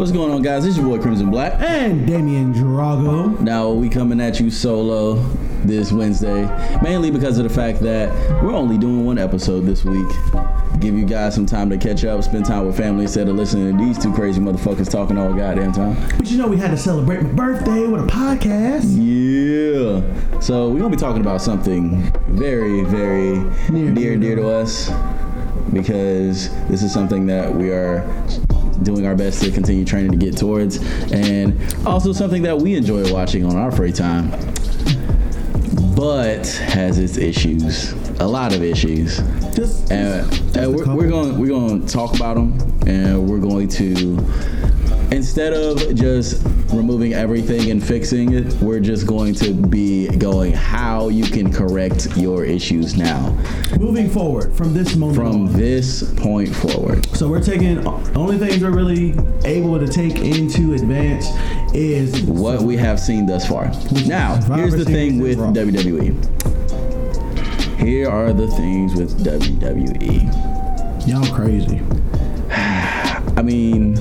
What's going on, guys? This is your boy Crimson Black. And Damian Drago. Now we coming at you solo this Wednesday, mainly because of the fact that we're only doing one episode this week. Give you guys some time to catch up, spend time with family instead of listening to these two crazy motherfuckers talking all goddamn time. But you know we had to celebrate my birthday with a podcast. Yeah. So we're gonna be talking about something very, very Near- dear, dear to us because this is something that we are doing our best to continue training to get towards, and also something that we enjoy watching on our free time, but has its issues, a lot of issues. Just, And, just and we're, we're going we're going to talk about them, and we're going to instead of just removing everything and fixing it, we're just going to be going how you can correct your issues now moving forward from this moment from on. this point forward. So we're taking only things we're really able to take into advance is What we have seen thus far. Now, here's the thing with WWE. Here are the things with. WWE. y'all crazy. I mean,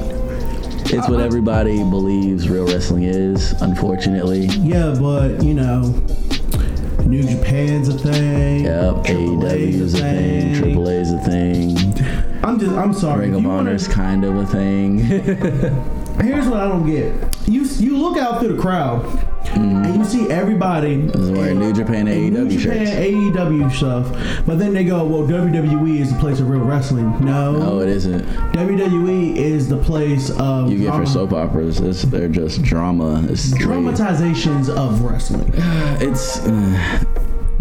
it's what everybody believes real wrestling is, unfortunately. Yeah, but you know, New Japan's a thing. Yep, Triple AEW is a thing, Triple A is a thing, I'm just, I'm sorry. Ring of you wanna- kind of a thing. Here's what I don't get. You you look out through the crowd and you see everybody This is where New Japan in New AEW Japan shirts. AEW stuff, but then they go, well, WWE is the place of real wrestling. No, No, it isn't. WWE is the place of You get for soap operas. It's, they're just drama. It's dramatizations of wrestling. It's uh,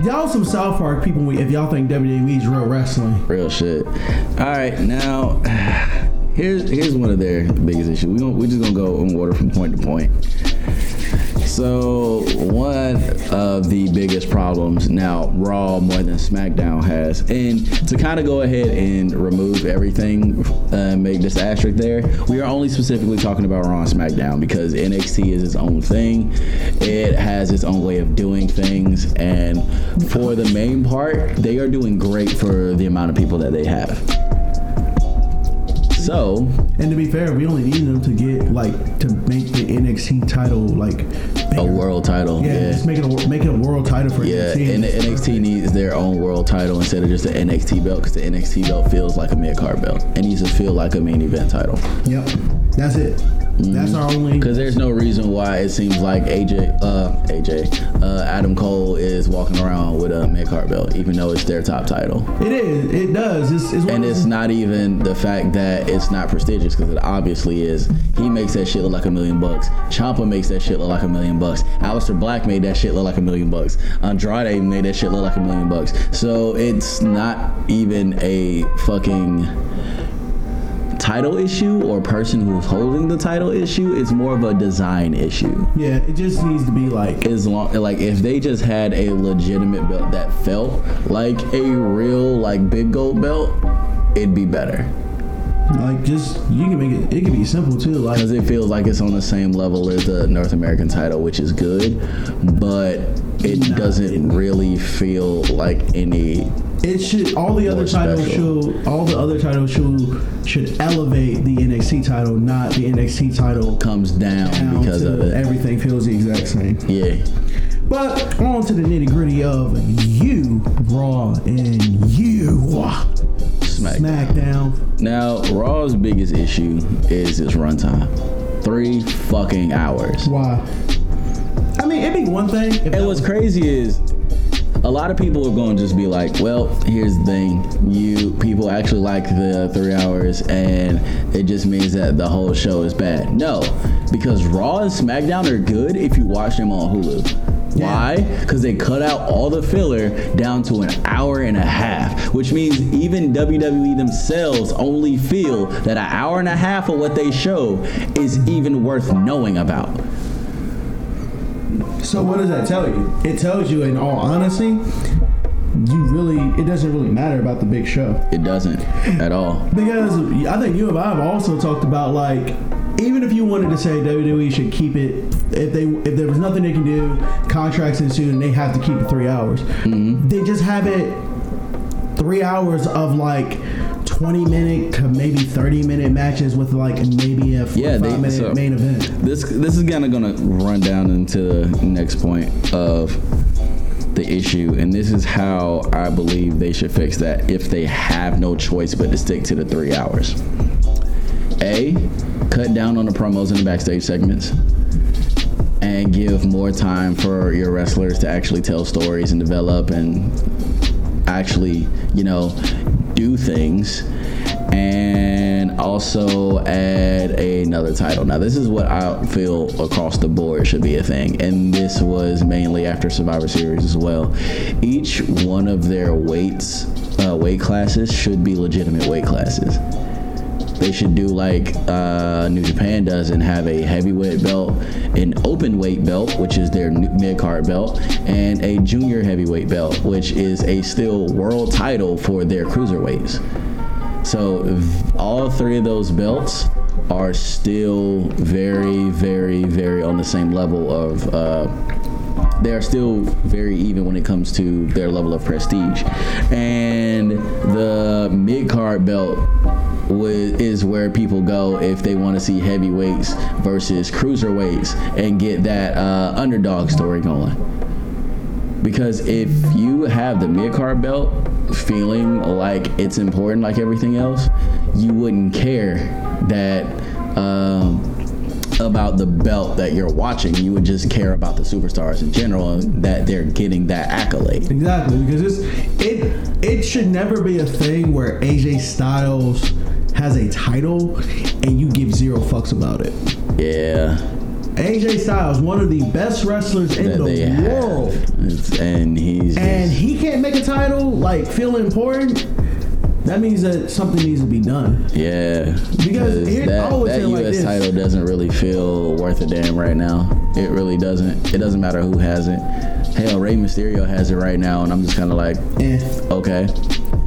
Y'all some South Park people if y'all think WWE is real wrestling. real shit. All right, now here's here's one of their biggest issues. We gonna, we're just gonna go in order from point to point. So one of the biggest problems now Raw more than SmackDown has, and to kind of go ahead and remove everything, uh, make this asterisk there. We are only specifically talking about Raw and SmackDown because NXT is its own thing. It has its own way of doing things, and for the main part, they are doing great for the amount of people that they have. So And to be fair, we only need them to get like to make NXT title like a world title, Yeah, yeah. just make it a make it a world title for Yeah, NXT. and the NXT needs their own world title instead of just the NXT belt because the NXT belt feels like a mid card belt. It needs to feel like a main event title Yep, that's it. That's our only. because there's no reason why it seems like AJ, uh, AJ, uh, Adam Cole is walking around with a mid card belt, even though it's their top title. It is. It does. It's, it's And it's not even the fact that it's not prestigious because it obviously is. He makes that shit look like a million bucks. Ciampa makes that shit look like a million bucks. Aleister Black made that shit look like a million bucks. Andrade made that shit look like a million bucks. So it's not even a fucking title issue or person who's holding the title issue. It's more of a design issue. Yeah, it just needs to be like. As long like if they just had a legitimate belt that felt like a real like big gold belt, it'd be better. Like just you can make it. It can be simple too. Like because it feels like it's on the same level as the North American title, which is good, but it Nah, doesn't really feel like any. It should. All the other titles special. should. All the other titles should should elevate the NXT title, not the NXT title Comes down, down because of it. everything feels the exact same. Yeah, But on to the nitty gritty of you Raw and you Smack. SmackDown. Now, Raw's biggest issue is its runtime. Three fucking hours. Why? I mean, it'd be one thing. And what's was- crazy is a lot of people are going to just be like, well, here's the thing. You people actually like the three hours, and it just means that the whole show is bad. No, because Raw and SmackDown are good if you watch them on Hulu. Why? Because they cut out all the filler down to an hour and a half, which means even WWE themselves only feel that an hour and a half of what they show is even worth knowing about. So what does that tell you? It tells you, in all honesty, you really it doesn't really matter about the big show It doesn't at all. because I think you and I have also talked about like even if you wanted to say WWE should keep it if they if there was nothing they can do contracts ensue and they have to keep it three hours mm-hmm. they just have it three hours of like 20 minute to maybe 30 minute matches with like maybe a 45 Yeah, they- minute so- main event. This this is kind of gonna run down into the next point of the issue, and this is how I believe they should fix that if they have no choice but to stick to the three hours. A, cut down on the promos and the backstage segments, and give more time for your wrestlers to actually tell stories and develop and actually, you know, do things. And also add another title. Now, this is what I feel across the board should be a thing. And this was mainly after Survivor Series as well. Each one of their weights, uh, weight classes, should be legitimate weight classes they should do like uh, New Japan does and have a heavyweight belt, an open weight belt, which is their mid card belt, and a junior heavyweight belt, which is a still world title for their cruiserweights. So all three of those belts are still very, very, very on the same level of. Uh, they are still very even when it comes to their level of prestige. And the mid card belt is where people go if they want to see heavyweights versus cruiserweights and get that uh, underdog story going. Because if you have the mid card belt feeling like it's important like everything else, you wouldn't care that um, about the belt that you're watching. You would just care about the superstars in general that they're getting that accolade. Exactly, because it's it it should never be a thing where AJ Styles has a title and you give zero fucks about it. Yeah, AJ Styles, one of the best wrestlers in that the world, have, and he's and just- he can't make a title like feel important. That means that something needs to be done. yeah Because here- that, always that like U.S. this. title doesn't really feel worth a damn right now. It really doesn't. It doesn't matter who has it. Hell, Rey Mysterio has it right now, and I'm just kind of like, Eh. okay,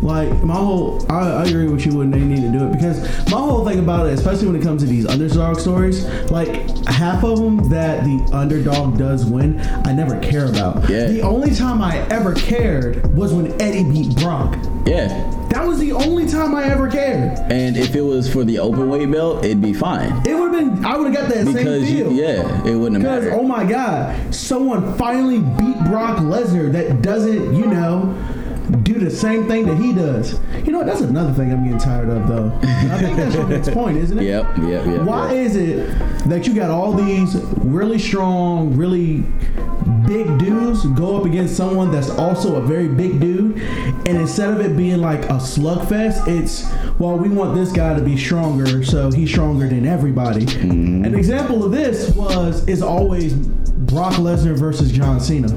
Like my whole, I, I agree with you when they need to do it because my whole thing about it, especially when it comes to these underdog stories, like half of them that the underdog does win, I never care about. Yeah. The only time I ever cared was when Eddie beat Brock. yeah. That was the only time I ever cared. And if it was for the open weight belt, it'd be fine It would have been, I would have got that because same you, yeah, it wouldn't have Because mattered. oh my god, someone finally beat Brock Lesnar that doesn't, you know, do the same thing that he does. You know what? That's another thing I'm getting tired of, though. I think that's your next point, isn't it? Yep, yep, yep. Why yep. is it that you got all these really strong, really big dudes go up against someone that's also a very big dude, and instead of it being like a slugfest, it's well, we want this guy to be stronger, so he's stronger than everybody. Mm-hmm. An example of this was is always Brock Lesnar versus John Cena.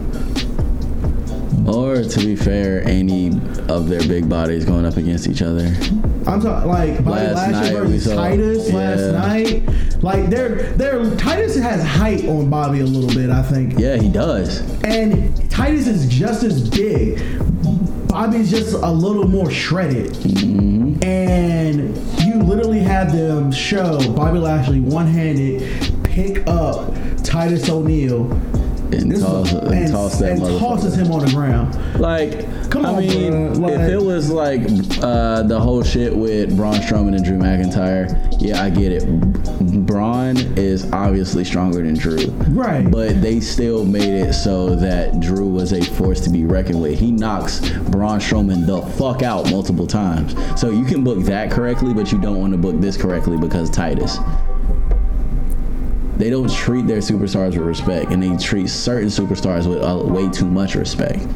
Or to be fair, any of their big bodies going up against each other. I'm talking like Bobby Last Lashley versus saw- Titus yeah. last night. Like they're they're Titus has height on Bobby a little bit, I think. Yeah, he does. And Titus is just as big. Bobby's just a little more shredded. Mm-hmm. And you literally have them show Bobby Lashley one handed pick up Titus O'Neil And This is- toss, and, and, toss that and motherfucker. tosses him on the ground. Like, Come I on, mean. Like- if it was like uh, the whole shit with Braun Strowman and Drew McIntyre, yeah, I get it. Braun is obviously stronger than Drew, Right. But they still made it so that Drew was a force to be reckoned with. He knocks Braun Strowman the fuck out multiple times. So you can book that correctly, but you don't want to book this correctly because Titus. They don't treat their superstars with respect, and they treat certain superstars with uh, way too much respect.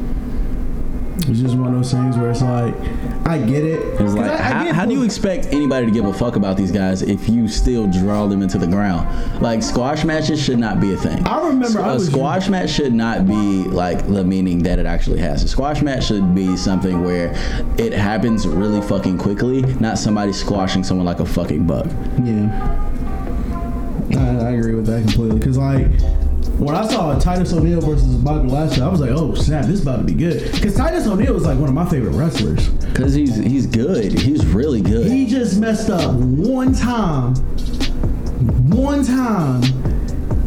It's just one of those things where it's like, I get it. It's like, I- I how, how do you expect anybody to give a fuck about these guys if you still draw them into the ground? Like squash matches should not be a thing. I remember I a was- squash match should not be like the meaning that it actually has. A squash match should be something where it happens really fucking quickly, not somebody squashing someone like a fucking bug. Yeah. I, agree with that completely. Because, like, when I saw Titus O'Neil versus Bobby Lashley, I was like, oh, snap, this is about to be good. Because Titus O'Neil is, like, one of my favorite wrestlers. Cause he's he's good. He's really good. He just messed up one time. One time.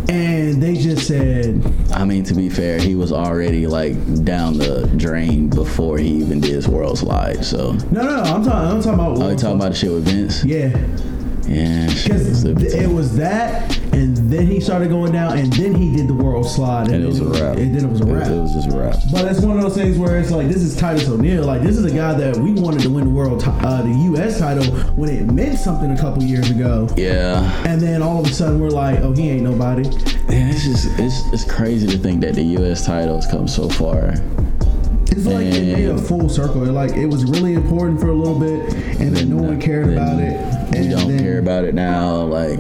And they just said, I I mean, to be fair, he was already like down the drain before he even did his world slide. So, No, no, no. I'm talking. I'm talking about. oh, you talking about the shit with Vince? Yeah, Yeah, because it was that, and then he started going down, and then he did the world slide, and it was a wrap. And then it was a wrap. It, was just a wrap. But it's one of those things where it's like this is Titus O'Neil. Like this is a guy that we wanted to win the world, ti- uh, the U.S. title when it meant something a couple years ago, Yeah, and then all of a sudden we're like, oh, he ain't nobody. yeah. It's just it's it's crazy to think that the U.S. titles come so far. It's like it made a full circle. It, like it was really important for a little bit, and then no one cared then about it. We And don't then, care about it now. Like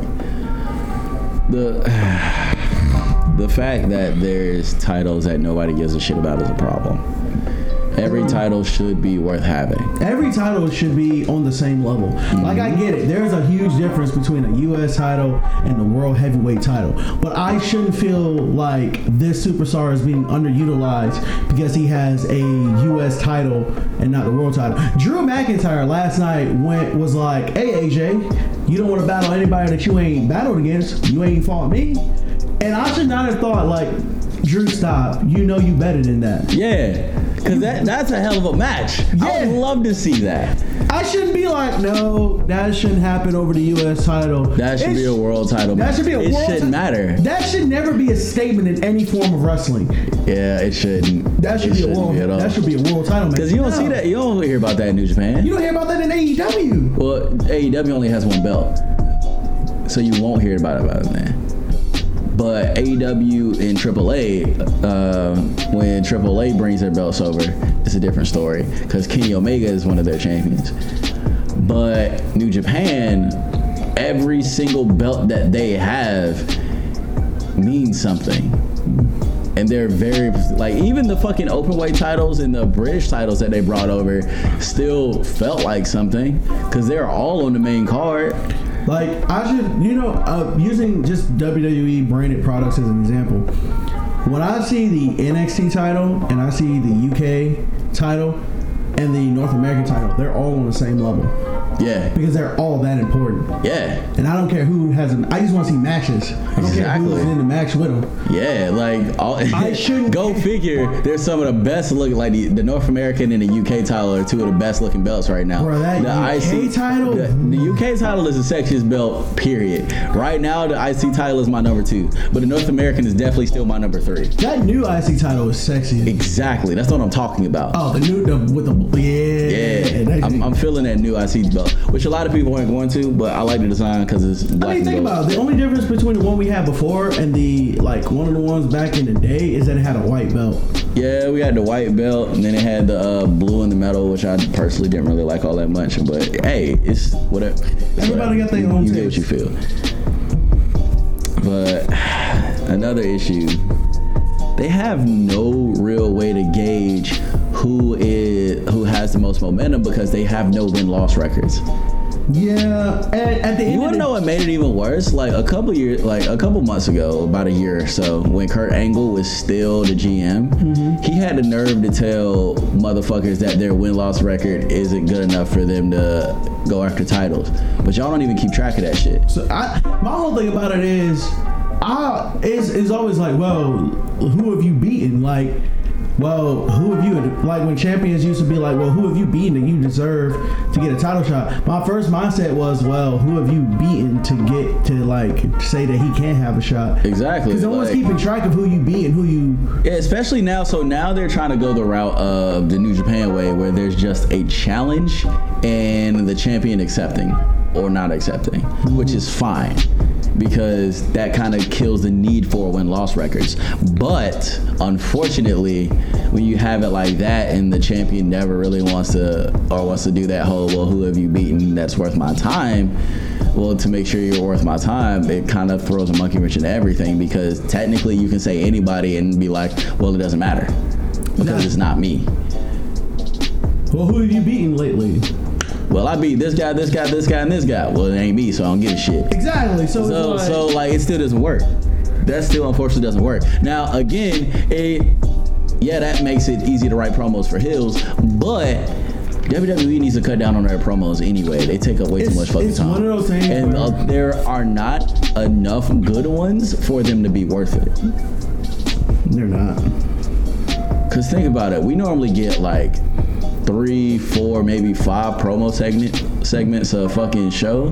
the the fact that there's titles that nobody gives a shit about is a problem. Every title should be worth having. Every title should be on the same level. Mm-hmm. Like I get it. There's a huge difference between a US title and the world heavyweight title. But I shouldn't feel like this superstar is being underutilized because he has a US title and not the world title. Drew McIntyre last night went was like, "Hey AJ, you don't want to battle anybody that you ain't battled against. You ain't fought me." And I should not have thought like, "Drew, stop. You know you better than that." Yeah, because that that's a hell of a match. I would love to see that. I shouldn't be like, no, that shouldn't happen over the U.S. title. That should It be a world title. That match. should be a It world It shouldn't ti- matter. That should never be a statement in any form of wrestling. Yeah, it shouldn't. That should it be a world. all. that should be a world title match. Because you don't No. see that. You don't hear about that in New Japan. You don't hear about that in AEW. Well, AEW only has one belt, so you won't hear about it about it then. But AEW and AAA, uh, when AAA brings their belts over, it's a different story because Kenny Omega is one of their champions. But New Japan, every single belt that they have means something. And they're very like even the fucking open weight titles and the British titles that they brought over still felt like something because they're all on the main card. Like I should, you know, uh, using just WWE branded products as an example. When I see the NXT title and I see the UK title and the North American title, they're all on the same level Yeah, because they're all that important. yeah, And I don't care who has them. I just want to see matches. I don't care who's in the match with them. yeah. Like all, I shouldn't- go figure. There's some of the best looking like the, the North American and the UK title are two of the best looking belts right now. Bro, that the UK title? the, the UK title is the sexiest belt. Period. Right now, the IC title is my number two, but the North American is definitely still my number three. That new IC title is sexy. Exactly. That's what I'm talking about. Oh, the new the with the yeah. Yeah, I'm, I'm feeling that new IC belt, which a lot of people aren't going to, but I like the design because it's I black mean, think about it. The only difference between the one we had before and the like one of the ones back in the day is that it had a white belt. Yeah, we had the white belt, and then it had the uh, blue and the metal, which I personally didn't really like all that much. But hey, it's whatever. It's Everybody whatever. got their You- own You get what you feel. But another issue, they have no real way to gauge who is who has the most momentum because they have no win loss records. Yeah, and at the end You of wanna know what made it even worse? Like a couple years, like a couple months ago, about a year or so, when Kurt Angle was still the GM, Mm-hmm. he had the nerve to tell motherfuckers that their win loss record isn't good enough for them to go after titles. But y'all don't even keep track of that shit. So I, my whole thing about it is, I is is always like, well, who have you beaten? Like, well, who have you like when champions used to be like, well, who have you beaten that you deserve to get a title shot? My first mindset was, well, who have you beaten to get to like say that he can't have a shot? Exactly. Because no one's like- keeping track of who you beat and who you. Yeah, especially now. So now they're trying to go the route of the New Japan way, where there's just a challenge and the champion accepting or not accepting, which is fine because that kind of kills the need for win loss records. But unfortunately, when you have it like that and the champion never really wants to or wants to do that whole, well, who have you beaten that's worth my time? Well, to make sure you're worth my time, it kind of throws a monkey wrench in everything because technically you can say anybody and be like, well, it doesn't matter because Nah. it's not me. Well, who have you beaten lately? Well, I beat this guy, this guy, this guy, and this guy. Well, it ain't me, so I don't give a shit. Exactly. So, So, like, so like, it still doesn't work. That still unfortunately doesn't work. Now, again, it yeah, that makes it easy to write promos for heels, but WWE needs to cut down on their promos anyway. They take up way too much fucking it's time. one of those things and uh, there are not enough good ones for them to be worth it. They're not. Cause think about it, we normally get like three, four, maybe five promo segment segments a fucking show,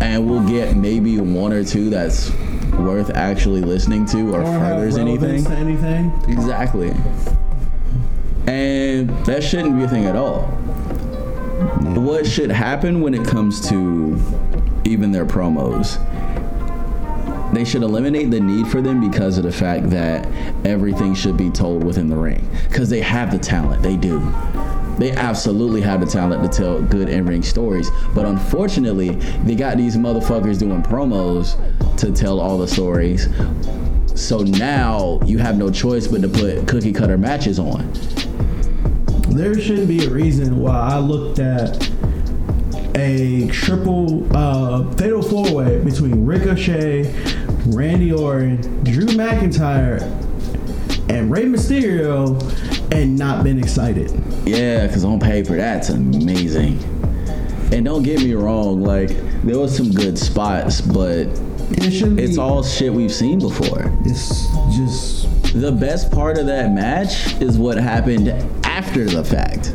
and we'll get maybe one or two that's worth actually listening to or, Or furthers anything. to anything. Exactly. And that shouldn't be a thing at all. What should happen when it comes to even their promos? They should eliminate the need for them because of the fact that everything should be told within the ring. Because they have the talent. They do. They absolutely have the talent to tell good in ring stories. But unfortunately, they got these motherfuckers doing promos to tell all the stories. So now you have no choice but to put cookie cutter matches on. There shouldn't be a reason why I looked at a triple uh, fatal four way between Ricochet, Randy Orton, Drew McIntyre, and Rey Mysterio and not been excited. Yeah, because on paper, that's amazing. And don't get me wrong, like, there was some good spots, but It it's be. all shit we've seen before. It's just. The best part of that match is what happened after the fact.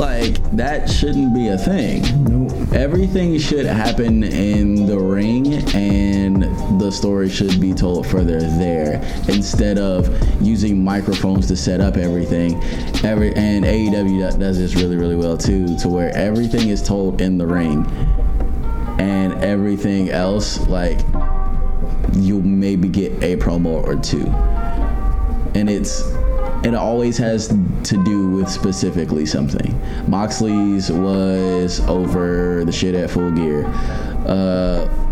Like, that shouldn't be a thing. Nope. Everything should happen in the ring, and the story should be told further there instead of using microphones to set up everything. Every and AEW does this really, really well too, to where everything is told in the ring, and everything else like you maybe get a promo or two, and it's it always has to do with specifically something. Moxley's was over the shit at Full Gear. Uh,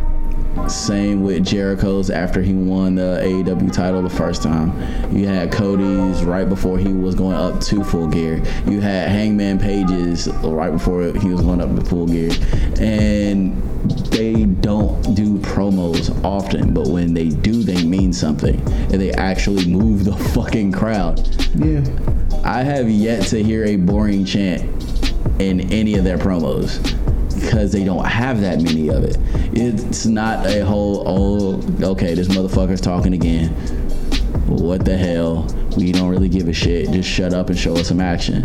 same with Jericho's after he won the AEW title the first time. You had Cody's right before he was going up to Full Gear. You had Hangman Page's right before he was going up to Full Gear, and they don't do promos often, but when they do, they mean something, and they actually move the fucking crowd. Yeah. I have yet to hear a boring chant in any of their promos because they don't have that many of it. It's not a whole, oh, okay, this motherfucker's talking again. What the hell? We don't really give a shit. Just shut up and show us some action.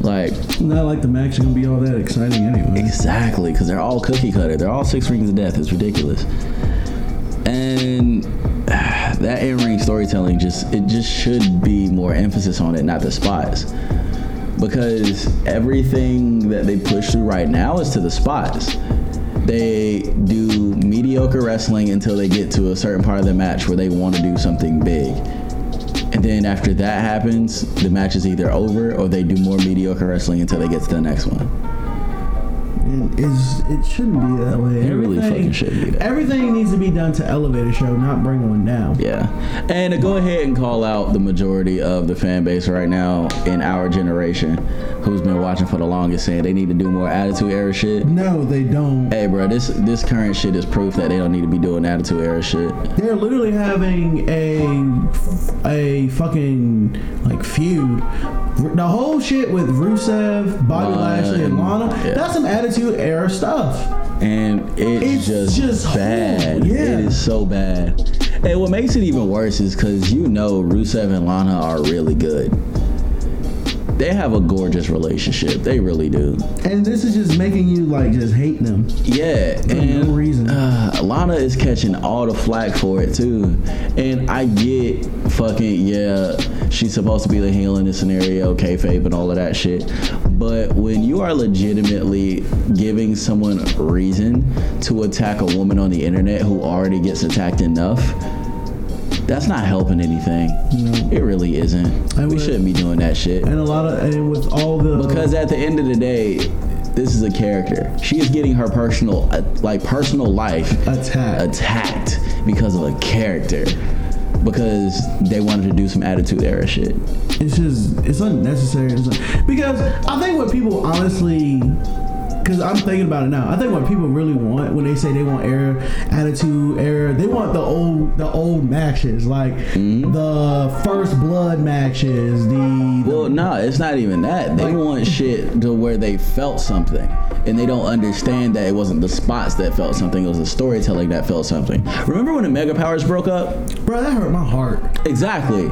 Like, Not like the match is gonna be all that exciting anyway. Exactly, because they're all cookie cutter. They're all six rings of death. It's ridiculous. And that in ring storytelling just it just should be more emphasis on it, not the spots. Because everything that they push through right now is to the spots. They do mediocre wrestling until they get to a certain part of the match where they want to do something big. And then after that happens, the match is either over or they do more mediocre wrestling until they get to the next one. It, is, it shouldn't be that way. It really fucking shouldn't be that. Everything needs to be done to elevate a show, not bring one down. Yeah. And to go ahead and call out the majority of the fan base right now in our generation who's been watching for the longest saying they need to do more attitude era shit. No, they don't. Hey bro, this this current shit is proof that they don't need to be doing attitude era shit. They're literally having a a fucking like feud. The whole shit with Rusev, Bobby Lana, Lashley, and Lana. yeah. That's some attitude era stuff. And it's, It's just, just bad. yeah. It is so bad. And what makes it even worse is because you know Rusev and Lana are really good. They have a gorgeous relationship. They really do. And this is just making you like just hate them. Yeah, For and no reason. Uh, Lana is catching all the flack for it too, and I get fucking yeah, she's supposed to be the heel in this scenario, kayfabe and all of that shit. But when you are legitimately giving someone reason to attack a woman on the internet who already gets attacked enough, that's not helping anything. No. It really isn't. I we would- shouldn't be doing that shit. And a lot of and with all the Because at the end of the day, this is a character. She is getting her personal, uh, like personal life attack. attacked because of a character. Because they wanted to do some attitude era shit. it's just it's unnecessary It's un- because i think what people honestly because i'm thinking about it now i think what people really want when they say they want air attitude air they want the old the old matches like Mm-hmm. the first blood matches the, the Well, no, it's not even that. They Like- want shit to where they felt something. and they don't understand that it wasn't the spots that felt something; it was the storytelling that felt something. Remember when the Mega Powers broke up? Bro, that hurt my heart. Exactly.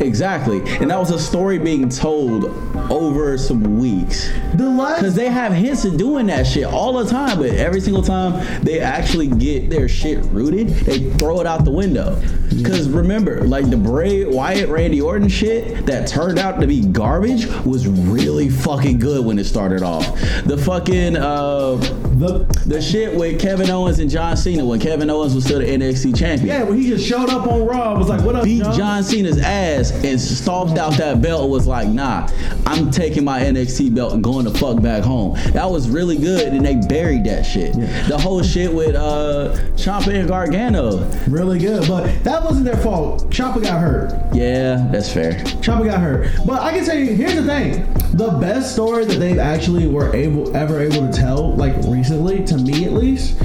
Exactly. And that was a story being told over some weeks. The last Because they have hints of doing that shit all the time, but every single time they actually get their shit rooted, they throw it out the window. Because remember, like the Bray Wyatt Randy Orton shit that turned out to be garbage was really fucking good when it started off. The fucking uh the the shit with Kevin Owens and John Cena when Kevin Owens was still the NXT champion yeah, when he just showed up on Raw, was like, "What up, beat John?" John Cena's ass and stomped out that belt was like, nah, I'm taking my NXT belt and going the fuck back home. That was really good and they buried that shit. The whole shit with uh Ciampa and Gargano. Really good, but that wasn't their fault. Chopper got hurt. Yeah, that's fair. Chopper got hurt. But I can tell you, here's the thing: the best story that they've actually were able ever able to tell, like recently, to me at least,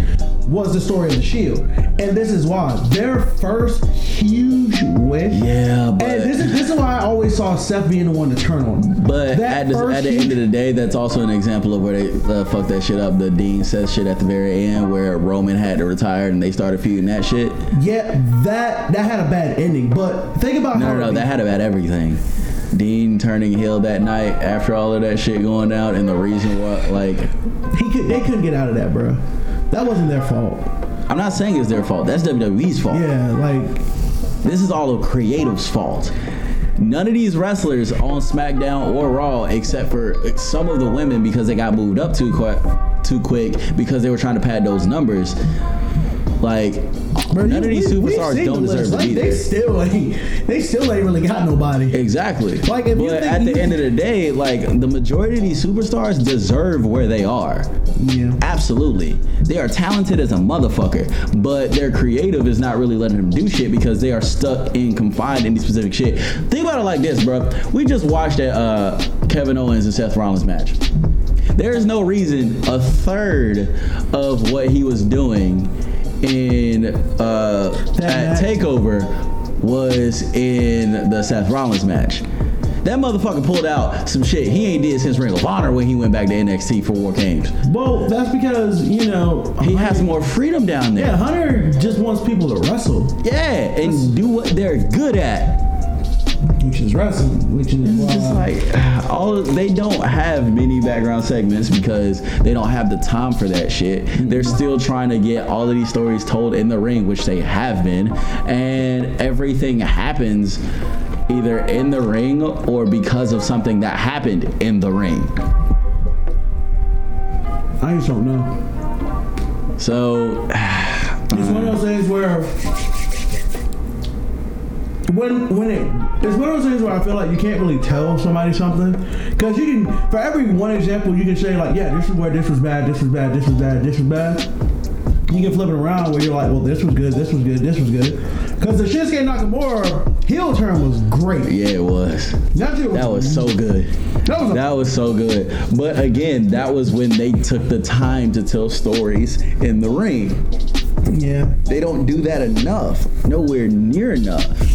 was the story of the Shield. And this is why their first huge win. Yeah, but And this is this is why I always saw Seth being the one to turn on. but that at the, at the end of the day, that's also an example of where they uh, fucked that shit up. The Dean says shit at the very end where Roman had to retire and they started feuding that shit. Yeah, that that had a bad ending. But think about No, how no, no, that had about everything. Dean turning heel that night after all of that shit going down, and the reason why, like, he could they couldn't get out of that, bro. That wasn't their fault. I'm not saying it's their fault. That's WWE's fault. Yeah, like This is all of creative's fault. None of these wrestlers on SmackDown or Raw, except for some of the women, because they got moved up too quick, too quick because they were trying to pad those numbers. Like, bro, none you- of these we- superstars don't deserve to like, be they still ain't they still ain't really got nobody. Exactly. Like, if you but think at the end of the day, like the majority of these superstars deserve where they are. Yeah. Absolutely. They are talented as a motherfucker, but their creative is not really letting them do shit because they are stuck in confined in these specific shit. Think about it like this, bro. We just watched that uh, Kevin Owens and Seth Rollins match. There is no reason a third of what he was doing in uh, That at. Takeover was in the Seth Rollins match. That motherfucker pulled out some shit he ain't did since Ring of Honor when he went back to NXT for War Games. Well, that's because you know He Hunter- has more freedom down there. Yeah. Hunter just wants people to wrestle, Yeah, and do what they're good at. Which is wrestling, which is It's just like all they don't have many background segments because they don't have the time for that shit. Mm-hmm. They're still trying to get all of these stories told in the ring, which they have been, and everything happens either in the ring or because of something that happened in the ring. I just don't know. So It's one of those things where when when it it's one of those things where I feel like you can't really tell somebody something because you can for every one example you can say like yeah this is where this was bad this was bad this was bad this was bad you can flip it around where you're like well this was good this was good this was good because the Shinsuke Nakamura heel turn was great yeah, it was. that, shit That was so good. that was a That was so good. But again, that was when they took the time to tell stories in the ring. yeah They don't do that enough. Nowhere near enough.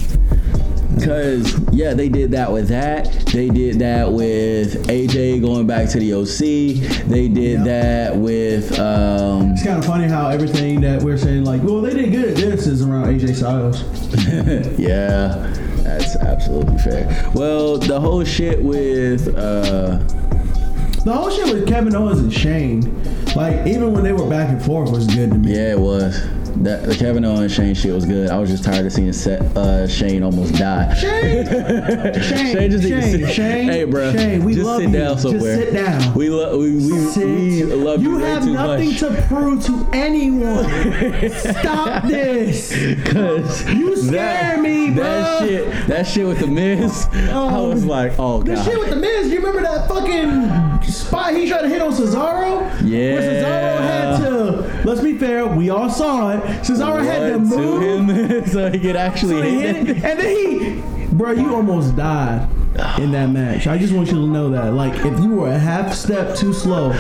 Cause yeah, they did that with that. They did that with AJ going back to the OC. They did Yep. that with um it's kind of funny how everything that we're saying like well they did good at this is around AJ Styles yeah, that's absolutely fair. Well, the whole shit with uh The whole shit with Kevin Owens and Shane, like even when they were back and forth, was good to me. yeah, it was. That the Kevin Owens Shane shit was good. I was just tired of seeing set, uh, Shane almost die. Shane, Shane, Shane just Shane, sit- Shane, Hey, bro. Shane, we just love sit you. down somewhere. Just sit down. We love we we, Sit. we love you, you have nothing much. to prove to anyone. Stop this. Cause You scare that, me, That shit, that shit with the Miz, I Um, was like, oh god. The shit with the Miz, you remember that fucking spot he tried to hit on Cesaro? Yeah. Where Cesaro had to, let's be fair, we all saw it. Cesaro had to move. to him so he could actually So hit hit it. it, and then he, bro, you almost died in that match. I just want you to know that. Like, if you were a half step too slow,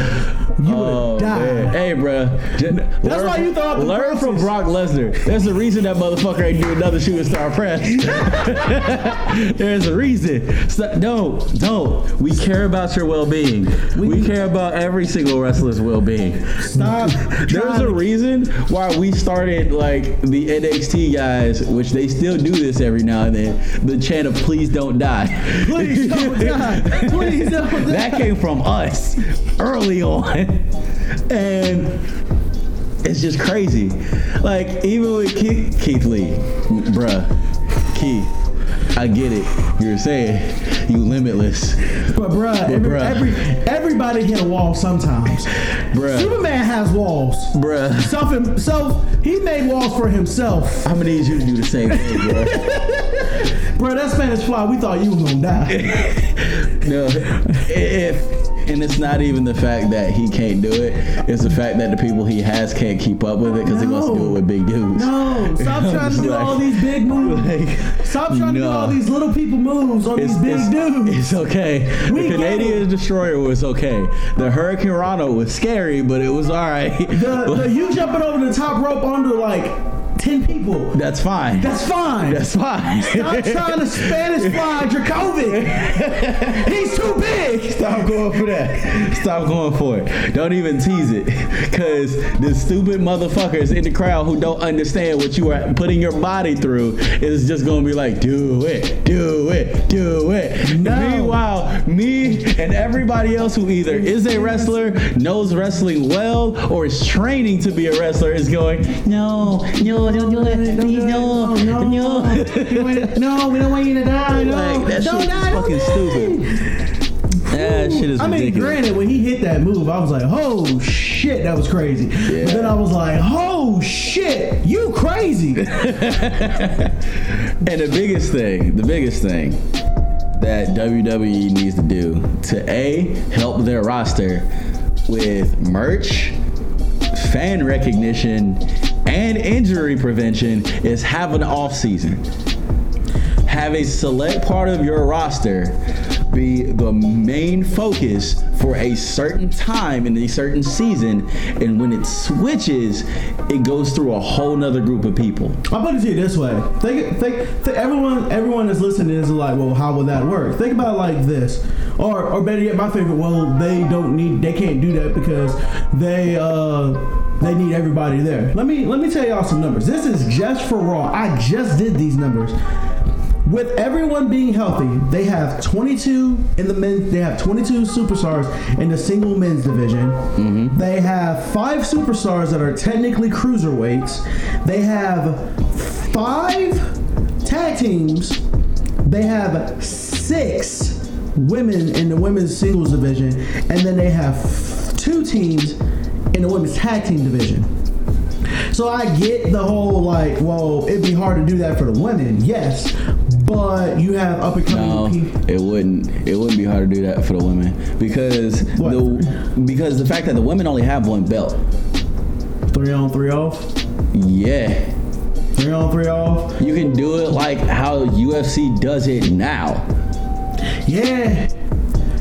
you Oh, would have man. died. Hey, bro. That's why you throw out the Learn from. Brock Lesnar. There's a reason that motherfucker ain't do another shooting star press. There's a reason. So, don't, don't. We care about your well-being. We, care about every single wrestler's well-being. Stop. There's a reason why we started like the NXT guys, which they still do this every now and then. The chant of "Please don't die." Please don't die. Please don't die. that came from us early on, and it's just crazy. Like even with Keith, Keith Lee, bruh, Keith. I get it. You're saying you limitless, But bruh, every, bruh. every everybody hit a wall sometimes. bruh, Superman has walls. bruh. Self himself, he made walls for himself. I'm gonna need you to do the same thing, bruh. Bro, that Spanish fly, we thought you was gonna die. No, if and it's not even the fact that he can't do it; it's the fact that the people he has can't keep up with it because he wants to do it with big dudes. No, stop trying to do like- all these big moves. Like, Stop trying to do all these little people moves on It's, these big it's, dudes. it's okay. We the Canadian. Destroyer was okay. The Hurricanrana was scary, but it was all right. The, the you jumping over the top rope under like ten people. That's fine. That's fine. That's fine. Stop trying to Spanish fly Dijakovic. He's too big. Stop going for that. Stop going for it. Don't even tease it. Cause the stupid motherfuckers in the crowd who don't understand what you are putting your body through is just gonna be like, do it, do it, do it. No. Meanwhile, me and everybody else who either is a wrestler, knows wrestling well, or is training to be a wrestler is going, no, no, don't do it. Please, oh, no, no, no. no, No, we don't want you to die. No, Like, that don't shit die, fucking stupid. That shit is I mean, ridiculous. granted, when he hit that move, I was like, "Oh shit, that was crazy." Yeah. But then I was like, "Oh shit, you crazy!" And the biggest thing, the biggest thing that WWE needs to do to A, help their roster with merch, fan recognition, and injury prevention is have an off season. Have a select part of your roster be the main focus for a certain time in a certain season, and when it switches, it goes through a whole nother group of people. I'll put it to you this way: think, think, think everyone, everyone that's listening is like, "Well, how would that work?" Think about it like this, or, or better yet, my favorite. Well, they don't need, they can't do that because they, uh, they need everybody there. Let me, let me tell y'all some numbers. This is just for Raw. I just did these numbers. With everyone being healthy, they have 22 in the men. They have 22 superstars in the single men's division. Mm-hmm. They have five superstars that are technically cruiserweights. They have five tag teams. They have six women in the women's singles division, and then they have two teams in the women's tag team division. So I get the whole like, well, it'd be hard to do that for the women, yes, but you have up and coming No, people. it wouldn't. It wouldn't be hard to do that for the women because What? the because the fact that the women only have one belt. Three on, three off. Yeah, Three on, three off. you can do it like how UFC does it now. Yeah.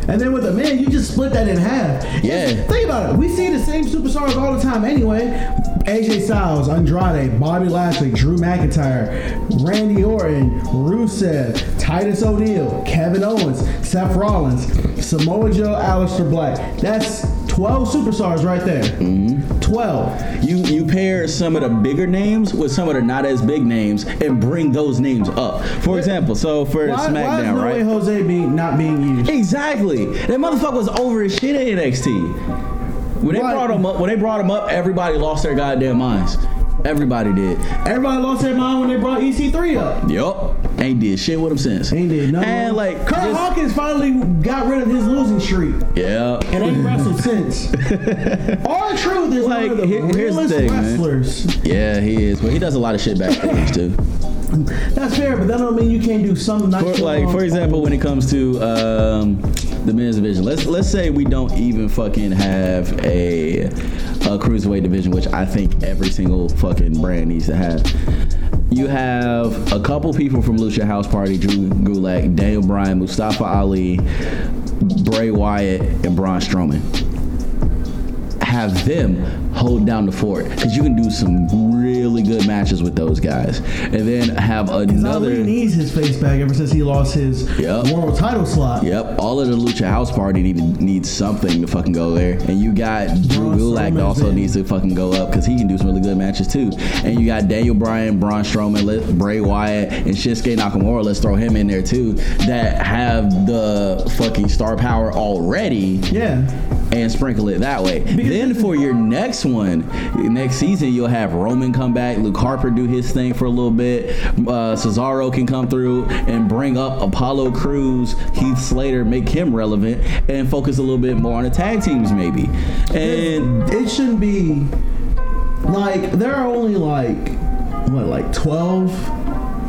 And then with a man, you just split that in half. Yeah. Think about it. We see the same superstars all the time anyway. AJ Styles, Andrade, Bobby Lashley, Drew McIntyre, Randy Orton, Rusev, Titus O'Neil, Kevin Owens, Seth Rollins, Samoa Joe, Aleister Black. That's 12 superstars right there. Mm-hmm. 12. You you pair some of the bigger names with some of the not as big names and bring those names up. For example, so for Why, why is SmackDown, No right? Jose being, not being used? Exactly. That motherfucker was over his shit at NXT. When they brought him up, when they brought him up, everybody lost their goddamn minds. Everybody did. Everybody lost their mind when they brought EC3 up. Yup. Ain't did shit with him since. Ain't did nothing. And like, Curt just- Hawkins finally got rid of his losing streak. yeah. and ain't wrestled since. R-Truth is Like, one of the here- realest thing, man. wrestlers. Yeah, he is, but he does a lot of shit backstage too. That's fair, but that don't mean you can't do some nice. For, like for example, when it comes to um, the men's division, let's let's say we don't even fucking have a, a cruiserweight division, which I think every single fucking brand needs to have. You have a couple people from Lucha House Party, Drew Gulak, Daniel Bryan, Mustafa Ali, Bray Wyatt, and Braun Strowman. have them hold down the fort because you can do some really good matches with those guys, and then have another. Ali needs his face back ever since he lost his Yep. world title slot. Yep, all of the Lucha House Party need needs something to fucking go there, and you got Drew Gulak also in. needs to fucking go up because he can do some really good matches too. And you got Daniel Bryan, Braun Strowman, let- Bray Wyatt, and Shinsuke Nakamura. Let's throw him in there too. That have the fucking star power already Yeah. and sprinkle it that way. then for your next one, next season, you'll have Roman come back, Luke Harper do his thing for a little bit, uh, Cesaro can come through and bring up Apollo Crews, Heath Slater, make him relevant, and focus a little bit more on the tag teams maybe. And it shouldn't be like there are only like what like 12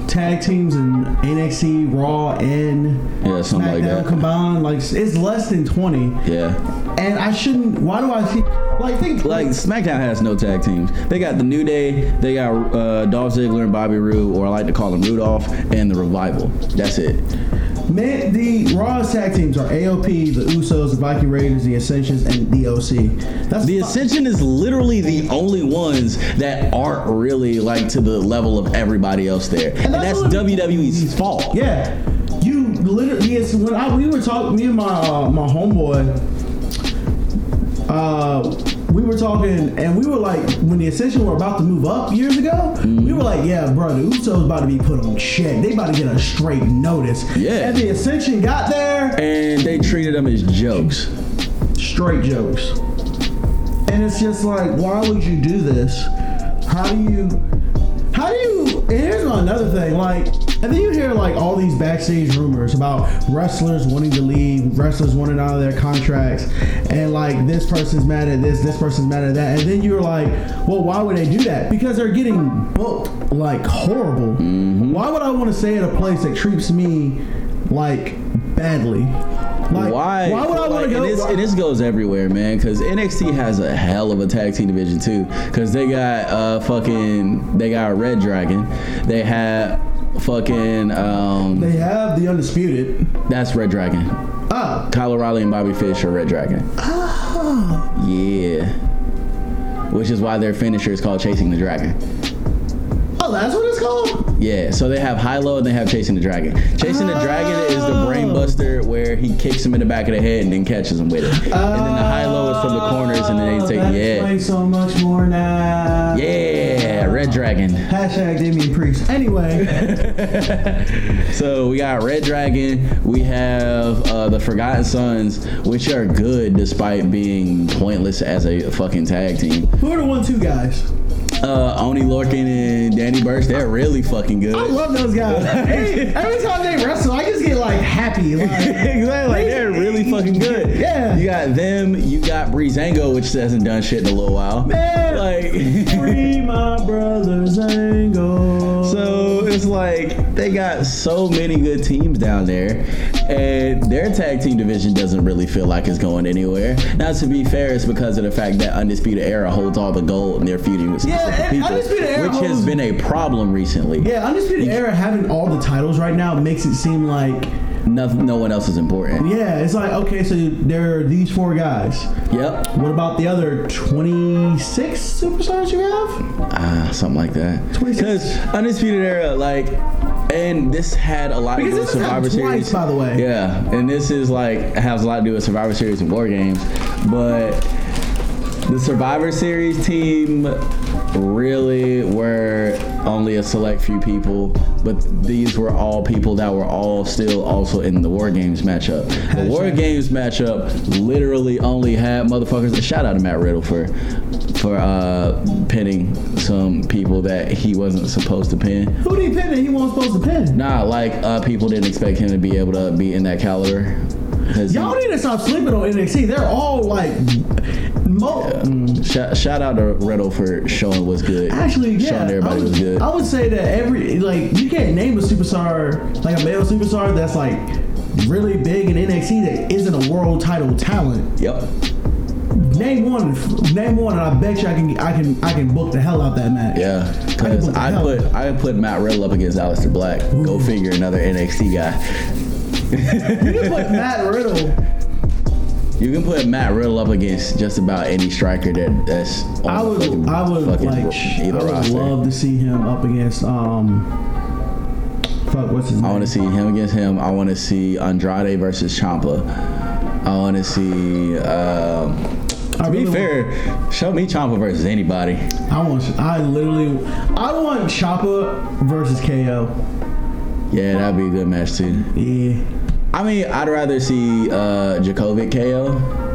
tag teams in NXT Raw and Yeah, something like that. combined like it's less than 20 yeah, and I shouldn't why do I see like think like SmackDown has no tag teams. They got the New Day, they got uh, Dolph Ziggler and Bobby Roode, or I like to call them Rudolph, and the Revival. That's it. Man, the Raw's tag teams are AOP, the Usos, the Viking Raiders, the Ascensions, and the OC. That's The Ascension is literally the only ones that aren't really like to the level of everybody else there, and that's, what- WWE's fault. Yeah, you literally. Yes, when I, we were talking, me and my uh, my homeboy, uh, we were talking, and we were like, when the Ascension were about to move up years ago, we were like, yeah, bro, the Usos about to be put on check. They about to get a straight notice. Yeah. And the Ascension got there, And they treated them as jokes. straight jokes. And it's just like, why would you do this? How do you, how do you, and here's another thing, like, and then you hear like all these backstage rumors about wrestlers wanting to leave, wrestlers wanting out of their contracts, and like this person's mad at this, this person's mad at that, and then you're like, well, why would they do that? Because they're getting booked like horrible. Why would I want to stay at a place that treats me like badly? Like, why? Why would I want to go? And this, and this goes everywhere, man. Because NXT has a hell of a tag team division too. Because they got uh fucking they got Red Dragon. They have fucking um They have the undisputed. that's Red Dragon. Ah, Kyle O'Reilly and Bobby Fish are Red Dragon. Yeah. Which is why their finisher is called Chasing the Dragon. Oh, that's what it's called. Yeah, so they have high low and they have chasing the dragon. Chasing the dragon is the brain Oh. buster where he kicks him in the back of the head and then catches him with it. and then the high low is from the corners and then they take that yeah, so much more now. yeah, red dragon. Hashtag Damien Priest. Anyway, So we got red dragon. We have uh, the Forgotten Sons, which are good despite being pointless as a fucking tag team. who are the one two guys? Uh, Oni Lorcan and Danny Burch, they're really fucking good. I love those guys. every, every time they wrestle, I just get like happy. Like, exactly. Like they're really fucking good. Yeah. You got them. You got Breezango, which hasn't done shit in a little while. Man, Like. free my brother's Zango. So it's like they got so many good teams down there, and their tag team division doesn't really feel like it's going anywhere. Now, to be fair, it's because of the fact that Undisputed Era holds all the gold and they're feuding with Yeah, specific and people, Undisputed Era which has been a problem recently. yeah, Undisputed Era having all the titles right now makes it seem like No, no one else is important. yeah, it's like okay, so there are these four guys. Yep. What about the other 26 superstars you have? Ah, something like that. 26. Because Undisputed Era, like, and this had a lot Because to do with Survivor twice, Series. by the way. Yeah, and this is like has a lot to do with Survivor Series and War Games, but the Survivor Series team really were only a select few people, but these were all people that were all still also in the War Games matchup. The War Games matchup literally only had motherfuckers. A Shout out to Matt Riddle for for uh, pinning some people that he wasn't supposed to pin. Who did he pin that he wasn't supposed to pin? Nah, like uh, people didn't expect him to be able to be in that caliber. Y'all need to stop sleeping on NXT. They're all like, mo- mm, shout, shout out to Riddle for showing what's good. actually, yeah. showing everybody I would, was good. I would say that every like you can't name a superstar like a male superstar that's like really big in NXT that isn't a world title talent. Yep. Name one, name one, and I bet you I can I can I can book the hell out that match. Yeah, I because the I put. I put Matt Riddle up against Aleister Black. Go figure, another NXT guy. You can put Matt Riddle You can put Matt Riddle up against just about any striker that that's. On I the would, fucking- I would like, I would roster. love to see him up against um, fuck, what's his name? I want to see him against him. I want to see Andrade versus Ciampa. I want to see. Um, I to be really fair, show me Ciampa versus anybody. I want, I literally, I want Ciampa versus KO. Yeah, that'd be a good match too. Yeah. I mean, I'd rather see uh, Dijakovic KO.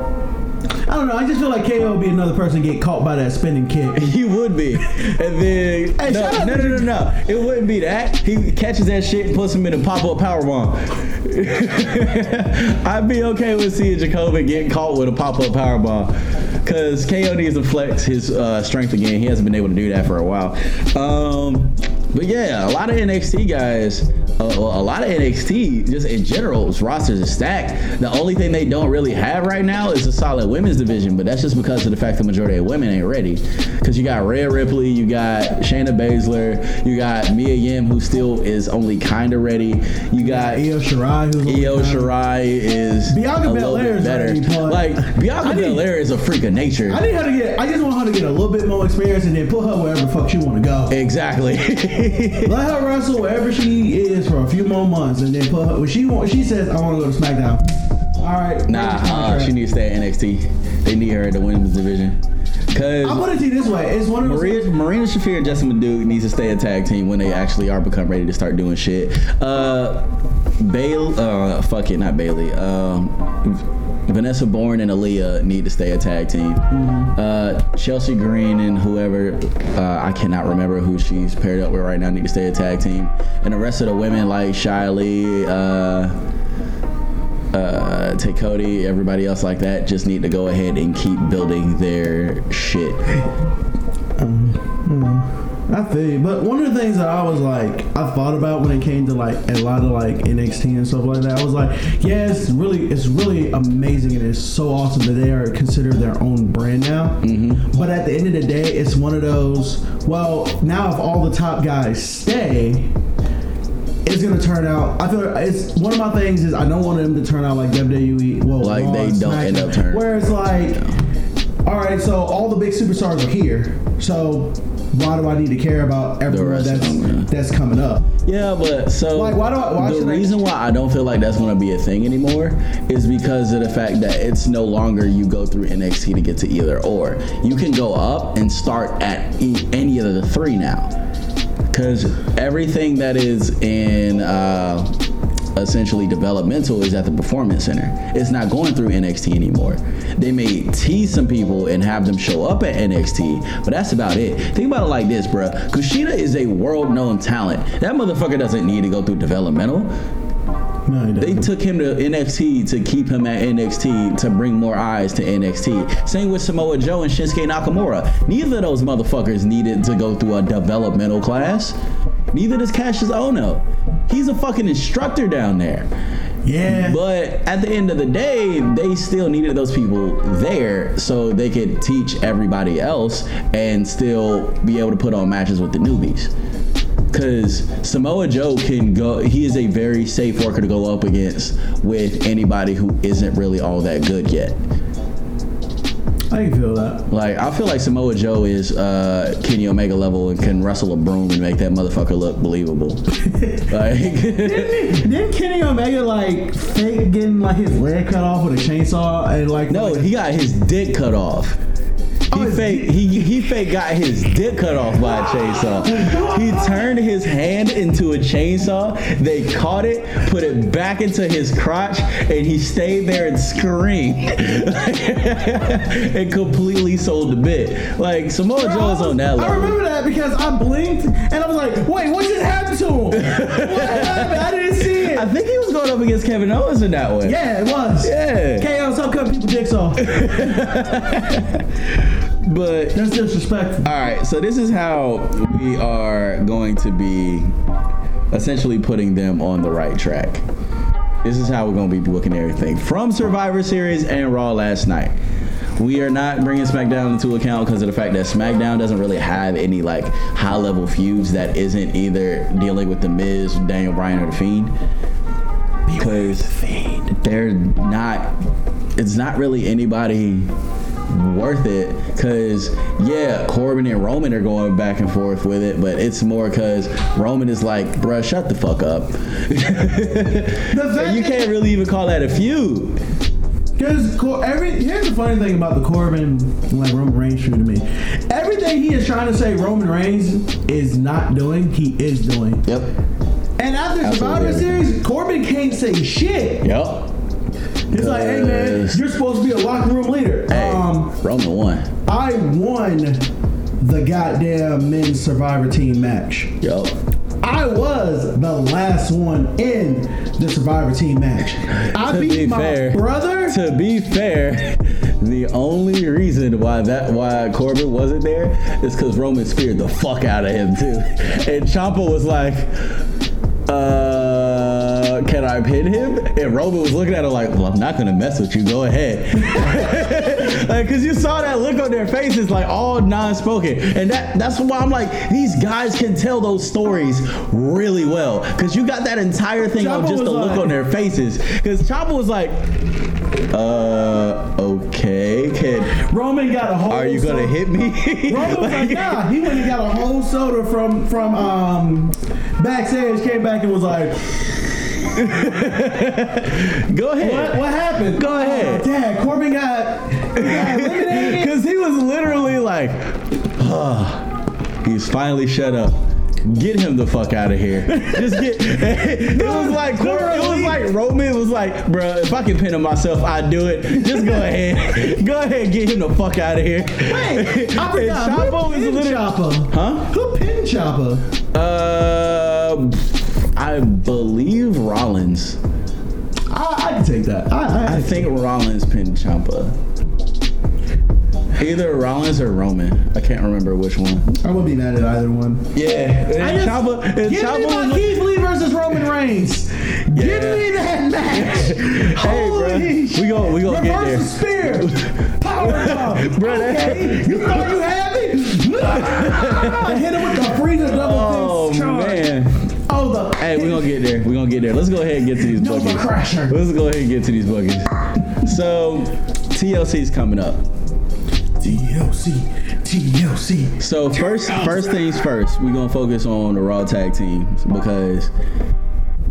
I don't know. I just feel like KO would be another person get caught by that spinning kick. He would be, and then Hey, no, no, no, no, no. It wouldn't be that. He catches that shit and puts him in a pop up power bomb. I'd be okay with seeing Dijakovic get caught with a pop up power bomb. Cause KO needs to flex his uh, strength again. He hasn't been able to do that for a while. Um, but yeah, a lot of NXT guys, uh, well, a lot of NXT just in general, rosters are stacked. The only thing they don't really have right now is a solid women's division, but that's just because of the fact the majority of women ain't ready. Because you got Rhea Ripley, you got Shayna Baszler, you got Mia Yim, who still is only kind of ready. You got Io Shirai, who's Io Shirai is Bianca a little Belair bit is better. ready, like Bianca need- Belair is a freak of nature. I need her to get. I just want her to get a little bit more experience and then put her wherever the fuck she want to go. exactly. Let her wrestle wherever she is for a few more months, and then put her. When she want, she says, "I want to go to SmackDown." All right. Nah, uh, she needs to stay at NXT. They need her in the women's division. Cause I Cause put it to you this way: It's one of those. Maria, Marina Shafir and Jessamyn Duke needs to stay a tag team when they actually are become ready to start doing shit. Uh, Bayley, uh, fuck it, not Bayley. Um, Vanessa Borne and Aaliyah need to stay a tag team. Uh, Chelsea Green and whoever, uh, I cannot remember who she's paired up with right now, need to stay a tag team. And the rest of the women like Xia Li, uh, uh, Tay Conti, everybody else like that, just need to go ahead and keep building their shit. I feel you. But one of the things that I was like, I thought about when it came to like a lot of like NXT and stuff like that, I was like, yeah, it's really, it's really amazing and it's so awesome that they are considered their own brand now. Mm-hmm. But at the end of the day, it's one of those. Well, now if all the top guys stay. It's gonna turn out. I feel like it's one of my things is I don't want them to turn out like WWE. Well, Like Raw they don't end up turning- Where it's like, all right, so all the big superstars are here. So why do I need to care about everyone that's them, that's coming up? Yeah, but so Like, why do I- why the should I- reason why I don't feel like that's going to be a thing anymore is because of the fact that it's no longer you go through NXT to get to either or. You can go up and start at any of the three now, because everything that is in. Uh, essentially developmental is at the performance center. It's not going through nxt anymore. They may tease some people and have them show up at nxt but that's about it. Think about it like this bruh. Kushida is a world-known talent. That motherfucker doesn't need to go through developmental. No, he they took him to NXT to keep him at NXT to bring more eyes to NXT. Same with Samoa Joe and Shinsuke Nakamura. Neither of those motherfuckers needed to go through a developmental class. Neither does Cassius Ohno. He's a fucking instructor down there. yeah. But at the end of the day, they still needed those people there so they could teach everybody else and still be able to put on matches with the newbies. Cause Samoa Joe can go. He is a very safe worker to go up against with anybody who isn't really all that good yet. I can feel that. Like I feel like Samoa Joe is uh, Kenny Omega level and can wrestle a broom and make that motherfucker look believable. like Didn't, didn't Kenny Omega like fake getting like his leg cut off with a chainsaw and like No, like, he got his dick cut off. He Oh, fake he he fake got his dick cut off by a chainsaw. He turned his hand into a chainsaw. They caught it, put it back into his crotch, and he stayed there and screamed and completely sold the bit. Like Samoa Joe is on that I remember that because I blinked and I was like, wait, what just happened to him? what happened? I didn't see it. I think he was going up against Kevin Owens in that one. yeah, it was. Yeah. KO, stop cutting people dicks off. But That's disrespectful. All right, so this is how we are going to be essentially putting them on the right track. This is how we're going to be booking everything from Survivor Series and Raw last night. We are not bringing SmackDown into account because of the fact that SmackDown doesn't really have any like high level feuds that isn't either dealing with the Miz, Daniel Bryan, or the Fiend. Because Fiend, they're not it's not really anybody worth it because yeah corbin and roman are going back and forth with it but it's more because roman is like bruh shut the fuck up you can't really even call that a feud Because Cor- every here's the funny thing about the Corbin like Roman Reigns feud to me. Everything he is trying to say Roman Reigns is not doing, he is doing. yep And after Survivor. Series, Corbin can't say shit. yep It's like, hey man, you're supposed to be a locker room leader. hey Um, roman won I won the goddamn men's Survivor team match. yep I was the last one in the Survivor team match. I To beat be my fair- brother. to be fair, the only reason why that why Corbin wasn't there is because Roman speared the fuck out of him too, and Ciampa was like, "Uh, can I pin him?" And Roman was looking at him like, "Well, I'm not gonna mess with you. Go ahead." like, cause you saw that look on their faces, like all non-spoken, and that that's why I'm like, these guys can tell those stories really well, cause you got that entire thing on Ciampa just the look like- on their faces. Cause Ciampa was like, uh, okay, can Roman got a whole. are you gonna soda- hit me? Roman was like, nah. He went and got a whole soda from from um backstage. Came back and was like, Go ahead. what what happened? Go ahead. Oh, Dad, Corbin got, got eliminated. Because he was literally like, he's finally shut up. Get him the fuck out of here. Just get. it was like it was like Roman was like, bro, if I can pin him myself, I'd do it. Just go ahead. go ahead, get him the fuck out of here. Wait, I forgot. Was pinned literally- Ciampa? Huh? Who pinned Ciampa? Uh, I believe Rollins. I, I can take that. I, I, I think Rollins pinned Ciampa. Either Rollins or Roman. I can't remember which one. I wouldn't be mad at either one. Yeah, I and just- Ciampa, and Give Ciampa me my Keith Lee versus Roman Reigns. Give me that match. Hey, Holy shit. we gon' we gon' get there. Reverse spear. Power. Bruh, okay. You thought you had me? I hit him with the freezer double Oh fist charge. man. Oh, the. Hey, we're gonna get there. We're gonna get there. Let's go ahead and get to these Nova buckets. Crasher. Let's go ahead and get to these buckets. So, TLC's coming up. TLC. TLC. So first, first things first, we're gonna focus on the Raw tag teams because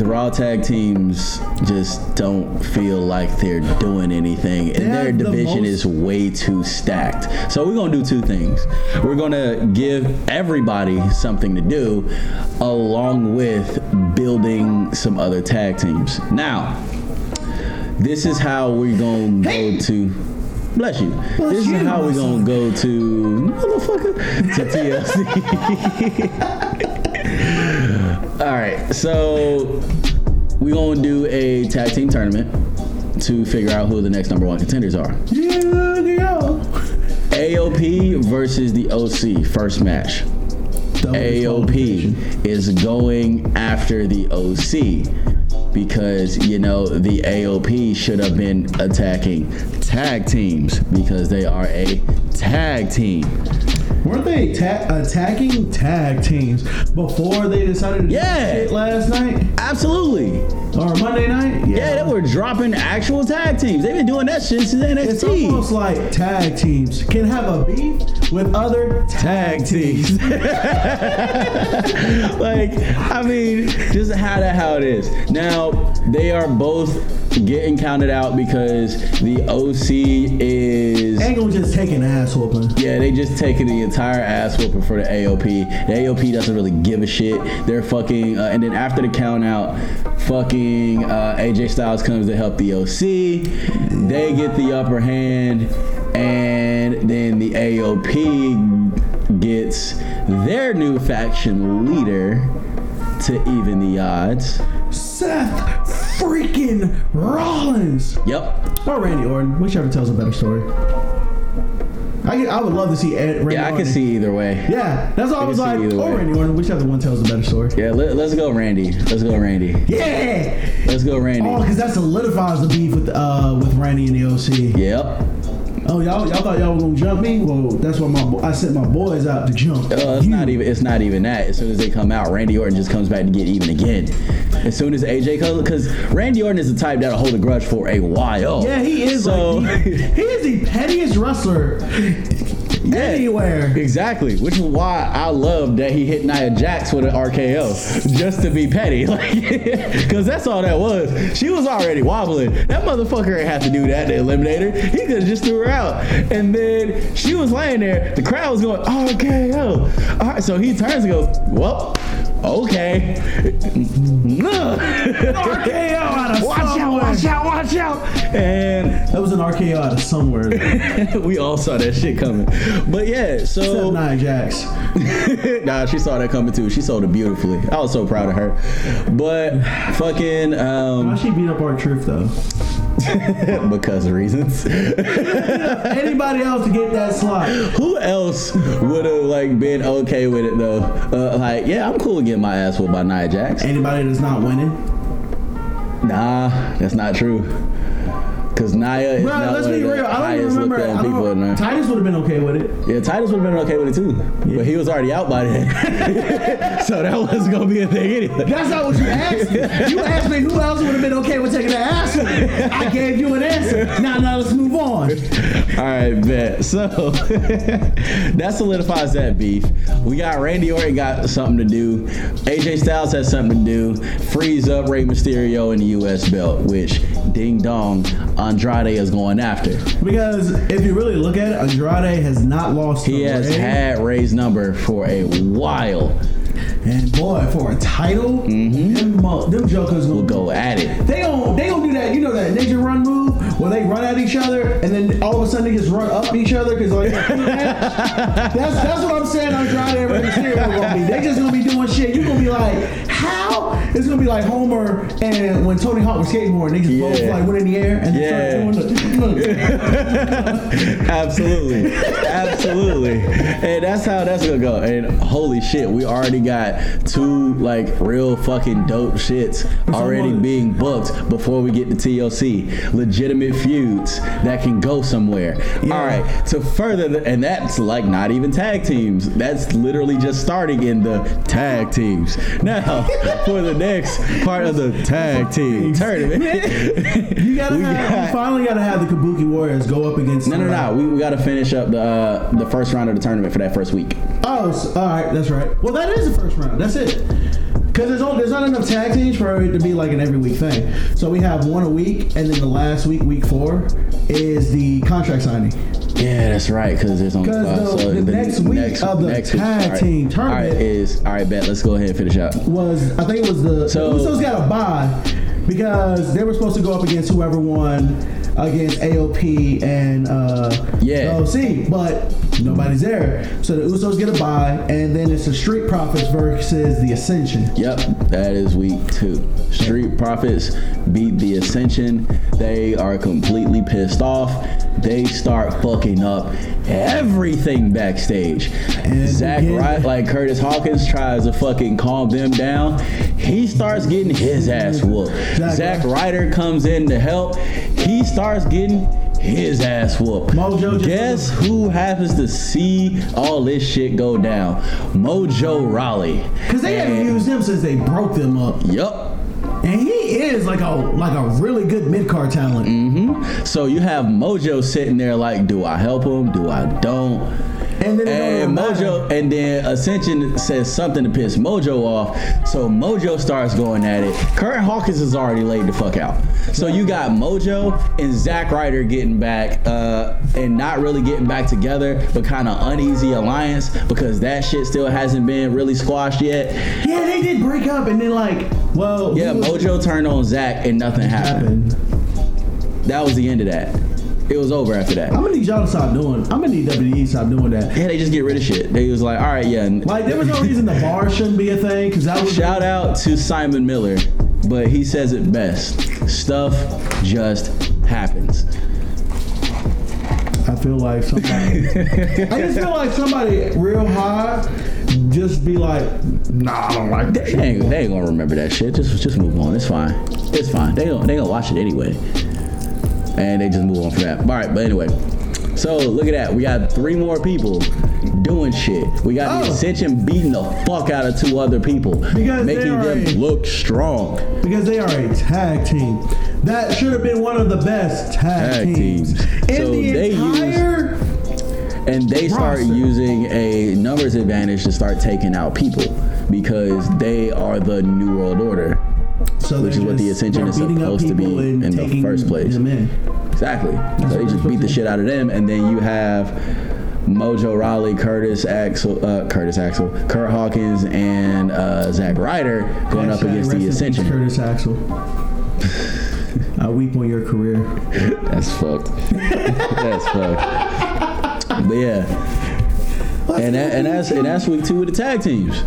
the Raw tag teams just don't feel like they're doing anything, and their the division most- is way too stacked. So we're gonna do two things. We're gonna give everybody something to do, along with building some other tag teams. Now, this is how we're gonna go to. Bless you. Bless this you, is how we're gonna go to motherfucker to TLC. All right, so we're gonna do a tag team tournament to figure out who the next number one contenders are. Yeah, go. AOP versus the OC first match. Double. AOP is going after the OC because you know the AOP should have been attacking tag teams because they are a tag team. Weren't they ta- uh, attacking tag teams before they decided to do Yeah. shit last night Absolutely. or Monday night? Yeah, they were dropping actual tag teams. They've been doing that shit since NXT. It's almost like tag teams can have a beef with other tag teams. like, I mean, just how that how it is. Now they are both getting counted out because the OC is Angle just taking ass whooping. yeah, they just taking the entire ass whooping for the AOP. The AOP doesn't really give a shit. They're fucking, uh, and then after the count out, fucking uh, AJ Styles comes to help the OC. They get the upper hand, and then the AOP gets their new faction leader to even the odds. Seth freaking Rollins Yep. or Randy Orton, whichever tells a better story. I, I would love to see Ed, Randy Yeah, I Orton. can see either way. Yeah, that's all I, I was like. Or way. Randy Orton, whichever one tells a better story. Yeah, let, let's go, Randy. Let's go, Randy. Yeah. Let's go, Randy. Oh, because that solidifies the beef with uh with Randy and the OC. Yep. Oh, y'all, y'all thought y'all were gonna jump me? Well, that's why my bo- I sent my boys out to jump. Uh, it's you. not even. It's not even that. As soon as they come out, Randy Orton just comes back to get even again. As soon as AJ comes, because Randy Orton is the type that'll hold a grudge for a while. Yeah, he is. So like, he, he is the pettiest wrestler Yeah. anywhere. Exactly, which is why I love that he hit Nia Jax with an RKO just to be petty, like, because that's all that was. She was already wobbling. That motherfucker ain't have to do that to eliminate her. He could have just threw her out, and then she was laying there. The crowd was going RKO. All right, so he turns and goes, "Well, okay." RKO out of Watch out! somewhere. Watch out! Watch out! And That was an RKO out of somewhere. We all saw that shit coming. But yeah, so Nia Jax. nah, she saw that coming too. She sold it beautifully. I was so proud of her. But fucking um she beat up R-Truth though? because of reasons. Anybody else to get that slot? Who else would have like been okay with it though? Uh, like, yeah, I'm cool getting my ass whooped by Nia Jax. Anybody that's not winning? Nah, that's not true. Cause Nia is Bro, not let's one be of the real. I don't highest remember. looked I people in don't, there. Titus would have been okay with it. Yeah, Titus would have been okay with it too, but he was already out by then, so that wasn't gonna be a thing anyway. That's not what you asked me. You asked me who else would have been okay with taking the ass. I gave you an answer. Now, now let's move on. All right, bet. So that solidifies that beef. We got Randy Orton got something to do. AJ Styles has something to do. Freeze up Rey Mysterio in the U.S. belt, which ding dong Andrade is going after. Because if you really look at it, Andrade has not lost. He has Rey. had Rey's number for a while. and boy, for a title, mm-hmm. them, mo- them jokers We'll go at it. They don't they don't do that. You know that ninja run move where they run at each other and then all of a sudden they just run up each other because like that's that's what I'm saying. Andrade and Rey Mysterio gonna be. They just gonna be doing shit. You gonna be like, how? It's gonna be like Homer and when Tony Hawk was skateboarding, they just both like went in the air and Yeah. started doing the. absolutely, absolutely, and that's how that's gonna go. And holy shit, we already got two like real fucking dope shits already being booked before we get to TLC. Legitimate feuds that can go somewhere. Yeah. All right, to further, the, and that's like not even tag teams. That's literally just starting in the tag teams. Now, for the next part of the tag team tournament. You gotta We have, got- you finally gotta have the Kabuki Warriors go up against. No, no, no. We, we got to finish up the uh, the first round of the tournament for that first week. Oh, s- all right, that's right. Well, that is the first round. That's it. Because there's, there's not enough tag teams for it to be like an every week thing. So we have one a week, and then the last week, week four, is the contract signing. Yeah, that's right. Because there's only 'Cause five. the- so the next week of the week- tag all right. team All right, tournament- is all right. Bet. Let's go ahead and finish up. Was I think it was the, So- the Usos got a bye because they were supposed to go up against whoever won against AOP and uh, Yeah. OC, but nobody's there. So the Usos get a bye, and then it's the Street Profits versus the Ascension. Yep, that is week two. Street Profits beat the Ascension. They are completely pissed off. They start fucking up everything backstage. And Zack Ryder, like Curtis Hawkins, tries to fucking calm them down. He starts getting his ass whooped. Zack Zack Ryder comes in to help. He starts getting his ass whooped. Mojo Guess who happens to see all this shit go down? Mojo Rawley. Because they haven't used him since they broke them up. Yup. And he is like a like a really good mid card talent. Mm-hmm. So you have Mojo sitting there like, do I help him? Do I don't? And then And. Mojo, and then Ascension says something to piss Mojo off. So Mojo starts going at it. Curt Hawkins is already laid the fuck out. So you got Mojo and Zack Ryder getting back, uh, and not really getting back together, but kind of uneasy alliance because that shit still hasn't been really squashed yet. Yeah, they did break up, and then like, well, Yeah, was- Mojo turned on Zack and nothing happened. happened. That was the end of that. It was over after that. I'm gonna need y'all to stop doing. I'm gonna need WWE to stop doing that. Yeah, they just get rid of shit. They was like, all right, yeah. Like, there was no reason the bar shouldn't be a thing because that was Shout out to Simon Miller, but he says it best. Stuff just happens. I feel like somebody. I just feel like somebody real high just be like, nah, I don't like that. They ain't, they ain't gonna remember that shit. Just just move on. It's fine. It's fine. They gonna they gonna watch it anyway, and they just move on from that. All right, but anyway. So look at that. We got three more people doing shit. We got the Oh. Ascension beating the fuck out of two other people, Because making them a- look strong. because they are a tag team. That should have been one of the best tag, Tag teams, teams. in So the they use- And they start Roster. using a numbers advantage to start taking out people because they are the New World Order. So which is what the Ascension is supposed to be in the first place. in. Exactly. So they just beat the shit out of them, and then you have Mojo Rawley, Curtis Axel, uh, Curtis Axel, Curt Hawkins, and uh, Zack Ryder going up against the Ascension. Curtis Axel. I weep on your career. That's fucked. that's fucked. But yeah, and that, and that's and that's week two of the tag teams.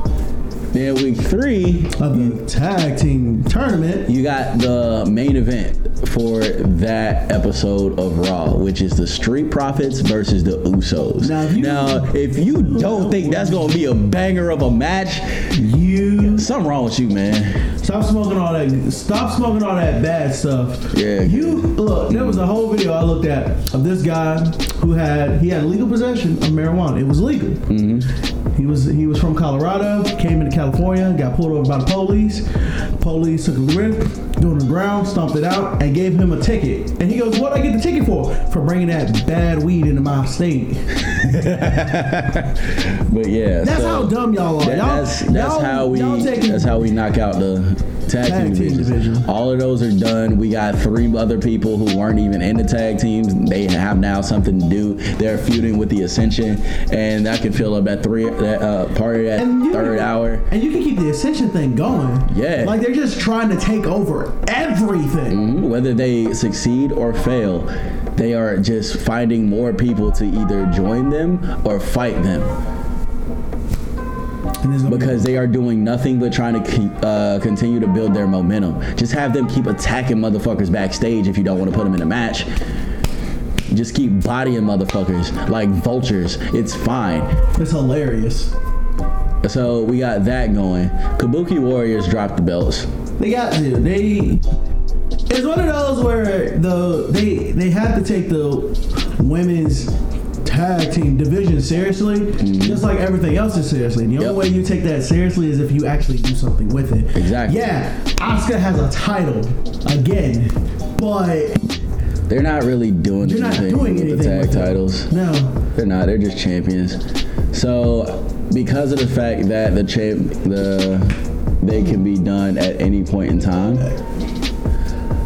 Then week three, Of the tag team tournament. you got the main event for that episode of Raw, which is the Street Profits versus the Usos. Now, if you- now, if you don't think that's gonna be a banger of a match, You something wrong with you, man. Stop smoking all that. Stop smoking all that bad stuff. Yeah. You look. There was a whole video I looked at of this guy who had he had legal possession of marijuana. It was legal. Mm-hmm. He was he was from Colorado, came into California, got pulled over by the police. Police took a grip, threw on the ground, stomped it out, and gave him a ticket. And he goes, "What I get the ticket for? For bringing that bad weed into my state." But yeah, That's so how dumb y'all are. that- y'all, that's that's y'all- how we taking- that's how we knock out the tag, Tag team, divisions. division. All of those are done. We got three other people who weren't even in the tag teams. They have now something to do. They're feuding with the Ascension, and I can fill up that three that uh, part of that you- third hour. And you can keep the ascension thing going. Yeah. Like they're just trying to take over everything. Mhm. Whether they succeed or fail, they are just finding more people to either join them or fight them. Because they are doing nothing but trying to keep, uh, continue to build their momentum. Just have them keep attacking motherfuckers backstage if you don't want to put them in a match. Just keep bodying motherfuckers like vultures. It's fine. it's hilarious. So we got that going. Kabuki Warriors dropped the belts. They got to. They. It's one of those where the they they have to take the women's tag team division seriously, mm-hmm. just like everything else is seriously. The only way you take that seriously is if you actually do something with it. Exactly. Yeah, Asuka has a title again, but They're not really doing not anything doing with anything the tag with it. titles. No. They're not. They're just champions. So, because of the fact that the champ, the they can be done at any point in time,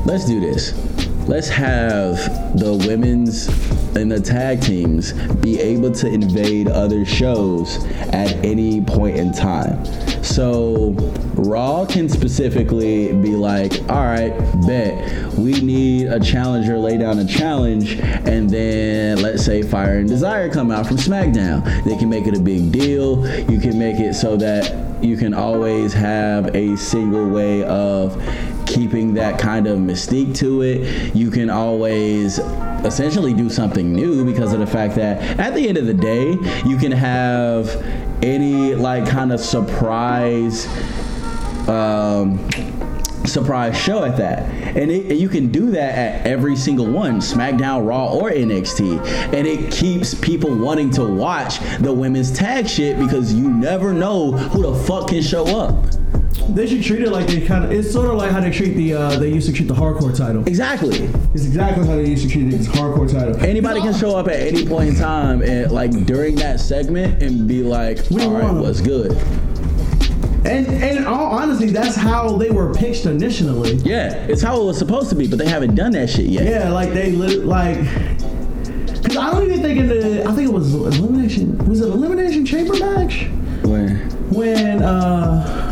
let's do this. Let's have the women's and the tag teams be able to invade other shows at any point in time. So Raw can specifically be like, all right, bet we need a challenger, lay down a challenge, and then let's say Fire and Desire come out from SmackDown. They can make it a big deal. You can make it so that you can always have a single way of keeping that kind of mystique to it. You can always essentially do something new because of the fact that at the end of the day, you can have any like kind of surprise um surprise show at that and, it, you can do that at every single one smackdown raw or nxt and it keeps people wanting to watch the women's tag shit because you never know who the fuck can show up They should treat it like they kind of. It's sort of like how they treat the. Uh, they used to treat the hardcore title. exactly It's exactly how they used to treat it. It's hardcore title. Anybody can show up at any point in time and like during that segment and be like, We all right, want 'em." what's good? And and all honesty, that's how they were pitched initially. Yeah, it's how it was supposed to be, but they haven't done that shit yet. Yeah, like they lit like. Cause I don't even think in the. I think it was elimination. Was it elimination chamber match When, when uh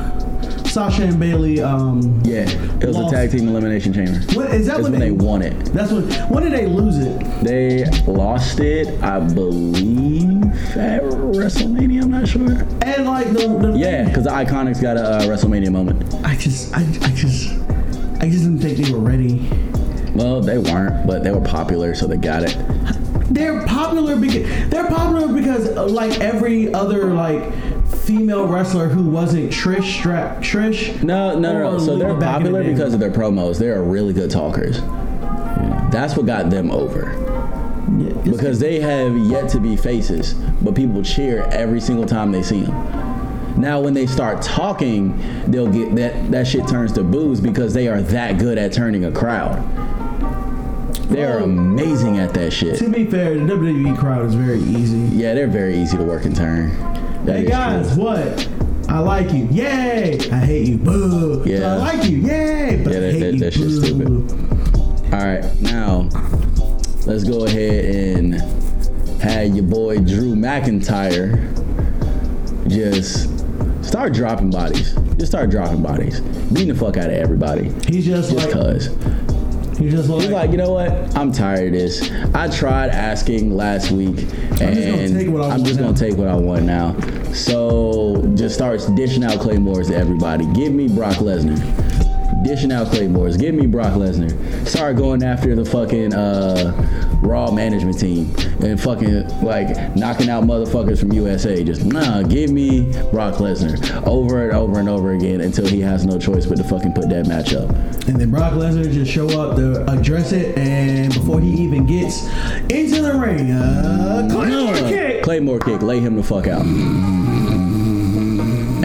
Sasha and Bayley um. yeah, it was Lost. a tag team elimination chamber. What is that That's when, when they won it. That's when. When did they lose it? They lost it, I believe, at WrestleMania. I'm not sure. And like the. the Yeah, because the Iconics got a uh, WrestleMania moment. I just I, I just I just didn't think they were ready. Well, they weren't, but they were popular, so they got it. They're popular because they're popular because like every other like female wrestler who wasn't Trish Stra- Trish. No, no, no. no. So they're in the popular because of their promos. They are really good talkers. That's what got them over. Yeah. because they have yet to be faces, but people cheer every single time they see them. Now, when they start talking, they'll get that that shit turns to boos because they are that good at turning a crowd. They are amazing at that shit. To be fair, the WWE crowd is very easy. Yeah, they're very easy to work and turn. That Hey guys, true. what? I like you. Yay! I hate you. Boo. Yeah. I like you. Yay! But Yeah, I hate that- you. that shit's Boo. stupid. All right, now let's go ahead and have your boy Drew McIntyre just start dropping bodies. Just start dropping bodies, beating the fuck out of everybody. He's just, Just like cause. He's just like, He's like, you know what? I'm tired of this. I tried asking last week, and just gonna take what I I'm just now." gonna take what I want now. So just starts dishing out claymores to everybody. Give me Brock Lesnar. Dishing out claymores. Give me Brock Lesnar. Start going after the fucking uh, Raw management team and fucking like knocking out motherfuckers from USA. Just nah, give me Brock Lesnar over and over and over again until he has no choice but to fucking put that match up. and then Brock Lesnar just show up to address it, and before he even gets into the ring, uh, Claymore Uh, kick. Claymore kick. Lay him the fuck out.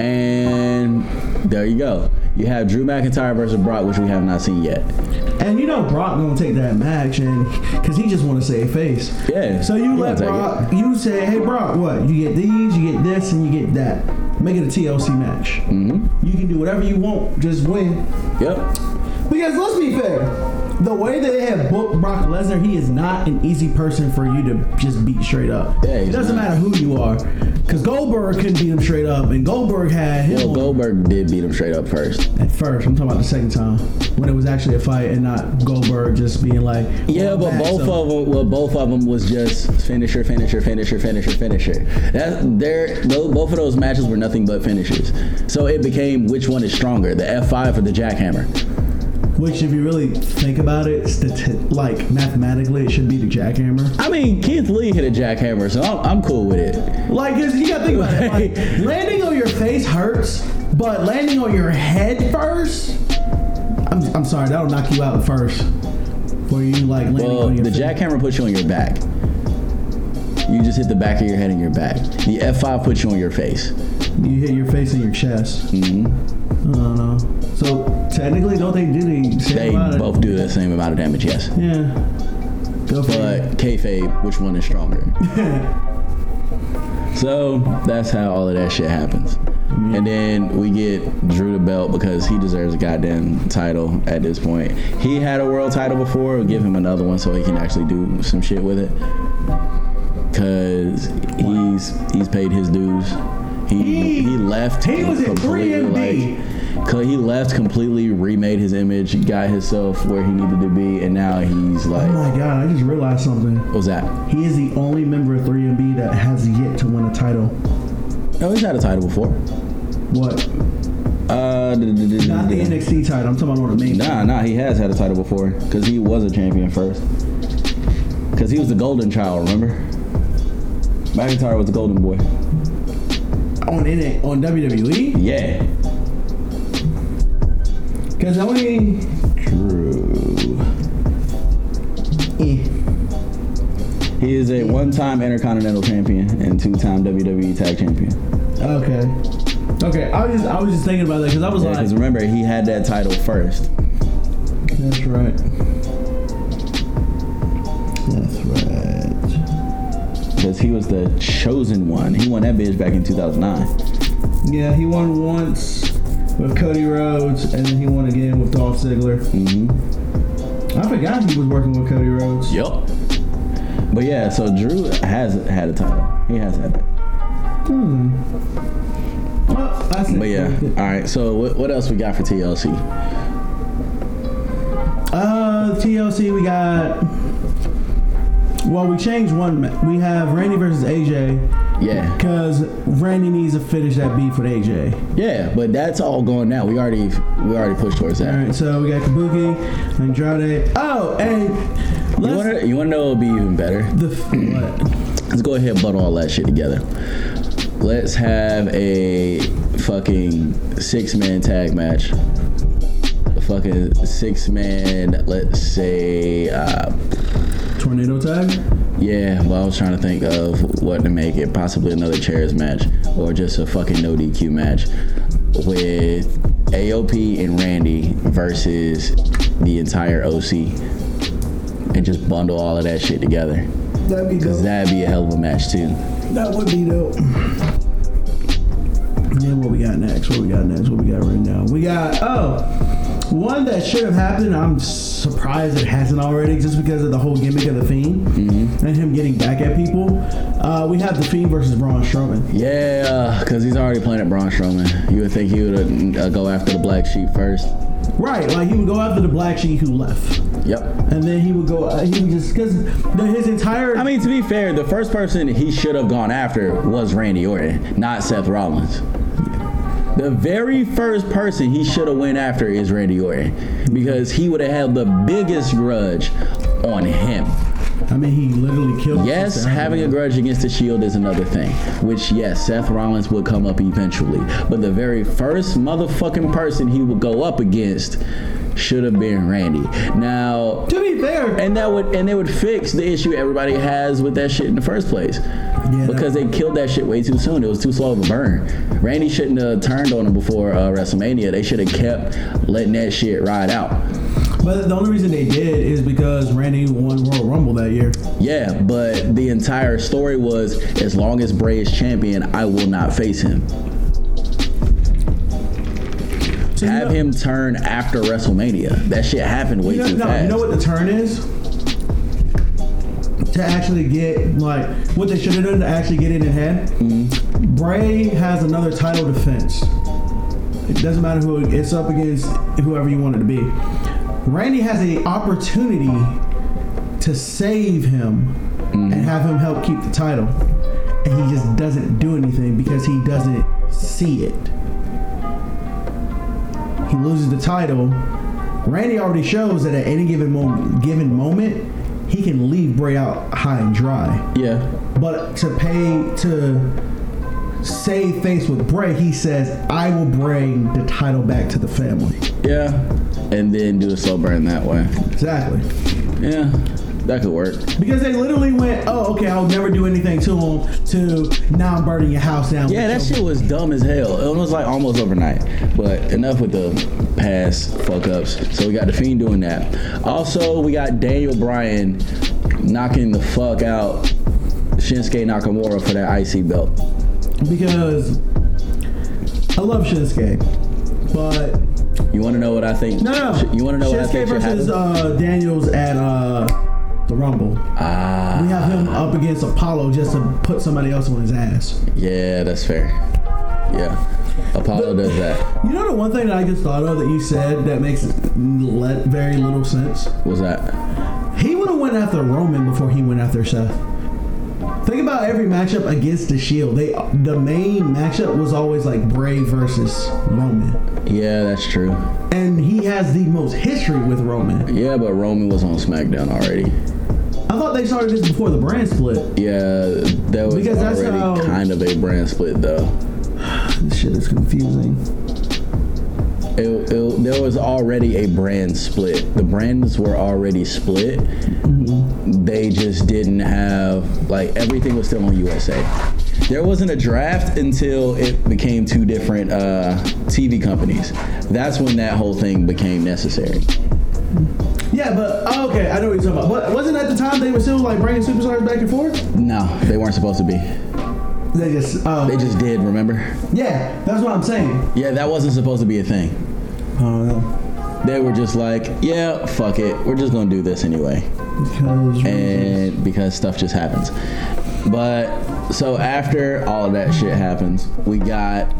And there you go. You have Drew McIntyre versus Brock, which we have not seen yet. And you know Brock gonna take that match, and because he just want to save face. Yeah, So you let Brock, you say, hey Brock, what? You get these, you get this, and you get that. Make it a TLC match. Mm-hmm. You can do whatever you want, just win. Yep. Because let's be fair, the way that they have booked Brock Lesnar, he is not an easy person for you to just beat straight up. Yeah, it doesn't not. matter who you are. Because Goldberg couldn't beat him straight up, and Goldberg had him Well, Goldberg did beat him straight up first. at first. I'm talking about the second time when it was actually a fight and not Goldberg just being like, Yeah, "Well, but back, both so-" of them, well, both of them was just finisher, finisher, finisher, finisher, finisher. That they're tho- both of those matches were nothing but finishes. So it became which one is stronger, the F5 or the jackhammer? Which, if you really think about it, stati- like mathematically, it should be the jackhammer. I mean, Keith Lee hit a jackhammer, so I'm, I'm cool with it. Like, you gotta think about it. Like, landing on your face hurts, but landing on your head first, I'm, I'm sorry, that'll knock you out first. For you, like, landing Well, on your the face. jackhammer puts you on your back. You just hit the back of your head and your back. The F5 puts you on your face. You hit your face and your chest. hmm I don't know. So, technically, don't they do the same They amount of- both do the same amount of damage, yes. Yeah. Go for it. But kayfabe, which one is stronger? so that's how all of that shit happens. And then we get Drew the belt because he deserves a goddamn title at this point. He had a world title before. We'll give him another one so he can actually do some shit with it. Cause he's he's paid his dues. He He- he, left. he was at completely, 3MB. He left completely, remade his image, got himself where he needed to be, and now he's like, Oh my god, I just realized something. what was that? He is the only member of 3MB that has yet to win a title. Oh, he's had a title before. What? Uh, Not the NXT title. I'm talking about on the main. Nah, nah, he has had a title before because he was a champion first. Because he was the golden child, remember? McIntyre was the golden boy. On NA, on WWE. Yeah. Because I mean, True. eh. He is a one-time Intercontinental Champion and two-time WWE Tag Champion. okay, okay. I was just, I was just thinking about that because I was like, Because remember, he had that title first. that's right. That's right. Because he was the chosen one. He won that bitch back in 2009. Yeah, he won once with Cody Rhodes, and then he won again with Dolph Ziggler. Mm-hmm. I forgot he was working with Cody Rhodes. Yup. But yeah, so Drew has had a title. He has had that. Hmm. Well. But yeah, all right. So what, what else we got for TLC? Uh, TLC, we got. Well, we changed one. We have Randy versus AJ Yeah, because Randy needs to finish that beef with AJ. yeah. But that's all going now. We already we already pushed towards that. All right, so we got Kabuki, Andrade. Oh, and You want to you want to know what would be even better? the what? Let's go ahead and butt all that shit together. Let's have a fucking six man tag match. A fucking six man. Let's say. Uh, Tornado tag. Yeah, well, I was trying to think of what to make it possibly another chairs match or just a fucking no DQ match with AOP and Randy versus the entire OC and just bundle all of that shit together. That'd be Cause dope. that'd be a hell of a match too. That would be dope. Then what we got next? What we got next? What we got right now? We got oh, one that should have happened. I'm surprised it hasn't already, just because of the whole gimmick of the Fiend mm-hmm. And him getting back at people. Uh, we have the Fiend versus Braun Strowman. Yeah, cause he's already playing at Braun Strowman. You would think he would uh, go after the black sheep first. Right, like he would go after the Black Sheep who left, Yep. and then he would go. Uh, he would just because his entire. I mean, to be fair, the first person he should have gone after was Randy Orton, not Seth Rollins. The very first person he should have went after is Randy Orton because he would have had the biggest grudge on him. I mean, he literally killed. Yes, having a grudge against the Shield is another thing, which yes, Seth Rollins would come up eventually. But the very first motherfucking person he would go up against should have been Randy. Now, To be fair, and that would and they would fix the issue everybody has with that shit in the first place. Yeah, because they killed that shit way too soon. It was too slow of a burn. Randy shouldn't have turned on him before uh, WrestleMania. They should have kept letting that shit ride out. But the only reason they did is because Randy won Royal Rumble that year. Yeah, but the entire story was as long as Bray is champion, I will not face him. So you Have know- him turn after WrestleMania. That shit happened way You know, too no, fast. you know what the turn is? To actually get like what they should have done to actually get it in ahead. Mm-hmm. Bray has another title defense. It doesn't matter who it's up against, whoever you want it to be. Randy has a opportunity to save him Mm-hmm. and have him help keep the title, and he just doesn't do anything because he doesn't see it. He loses the title. Randy already shows that at any given moment, given moment, he can leave Bray out high and dry. yeah, But to pay to save face with Bray, he says, "I will bring the title back to the family." yeah, and then do a slow burn that way. Exactly. Yeah, that could work. Because they literally went, "Oh, okay, I'll never do anything to him." To now, I'm burning your house down. Yeah, that shit was dumb as hell. It was like almost overnight. But enough with the past fuck ups. So we got the Fiend doing that. Also, we got Daniel Bryan knocking the fuck out Shinsuke Nakamura for that IC belt. Because I love Shinsuke, but You want to know what I think? no, no. You want to know what I Shinsuke think versus uh, Daniels at uh, the Rumble. Ah, We have him up against Apollo just to put somebody else on his ass. yeah, that's fair. Yeah, Apollo does that. You know the one thing that I just thought of that you said that makes le- very little sense. What's that? He would have went after Roman before he went after Seth. Think about every matchup against the Shield. They the main matchup was always like Bray versus Roman, Yeah, that's true. and he has the most history with Roman. Yeah, but Roman was on SmackDown already. I thought they started this before the brand split. Yeah, that was Because that's already how- kind of a brand split though. This shit is confusing. It, it, there was already a brand split. The brands were already split. They just didn't have like everything was still on USA. There wasn't a draft until it became two different uh, TV companies. That's when that whole thing became necessary. Yeah, but oh, okay, I know what you're talking about. But wasn't at the time they were still like bringing superstars back and forth? No, they weren't supposed to be. They just, uh, They just did. Remember? yeah, that's what I'm saying. Yeah, that wasn't supposed to be a thing. I don't know They were just like, yeah, fuck it. We're just gonna do this anyway. because and because stuff just happens. But so after all of that shit happens, we got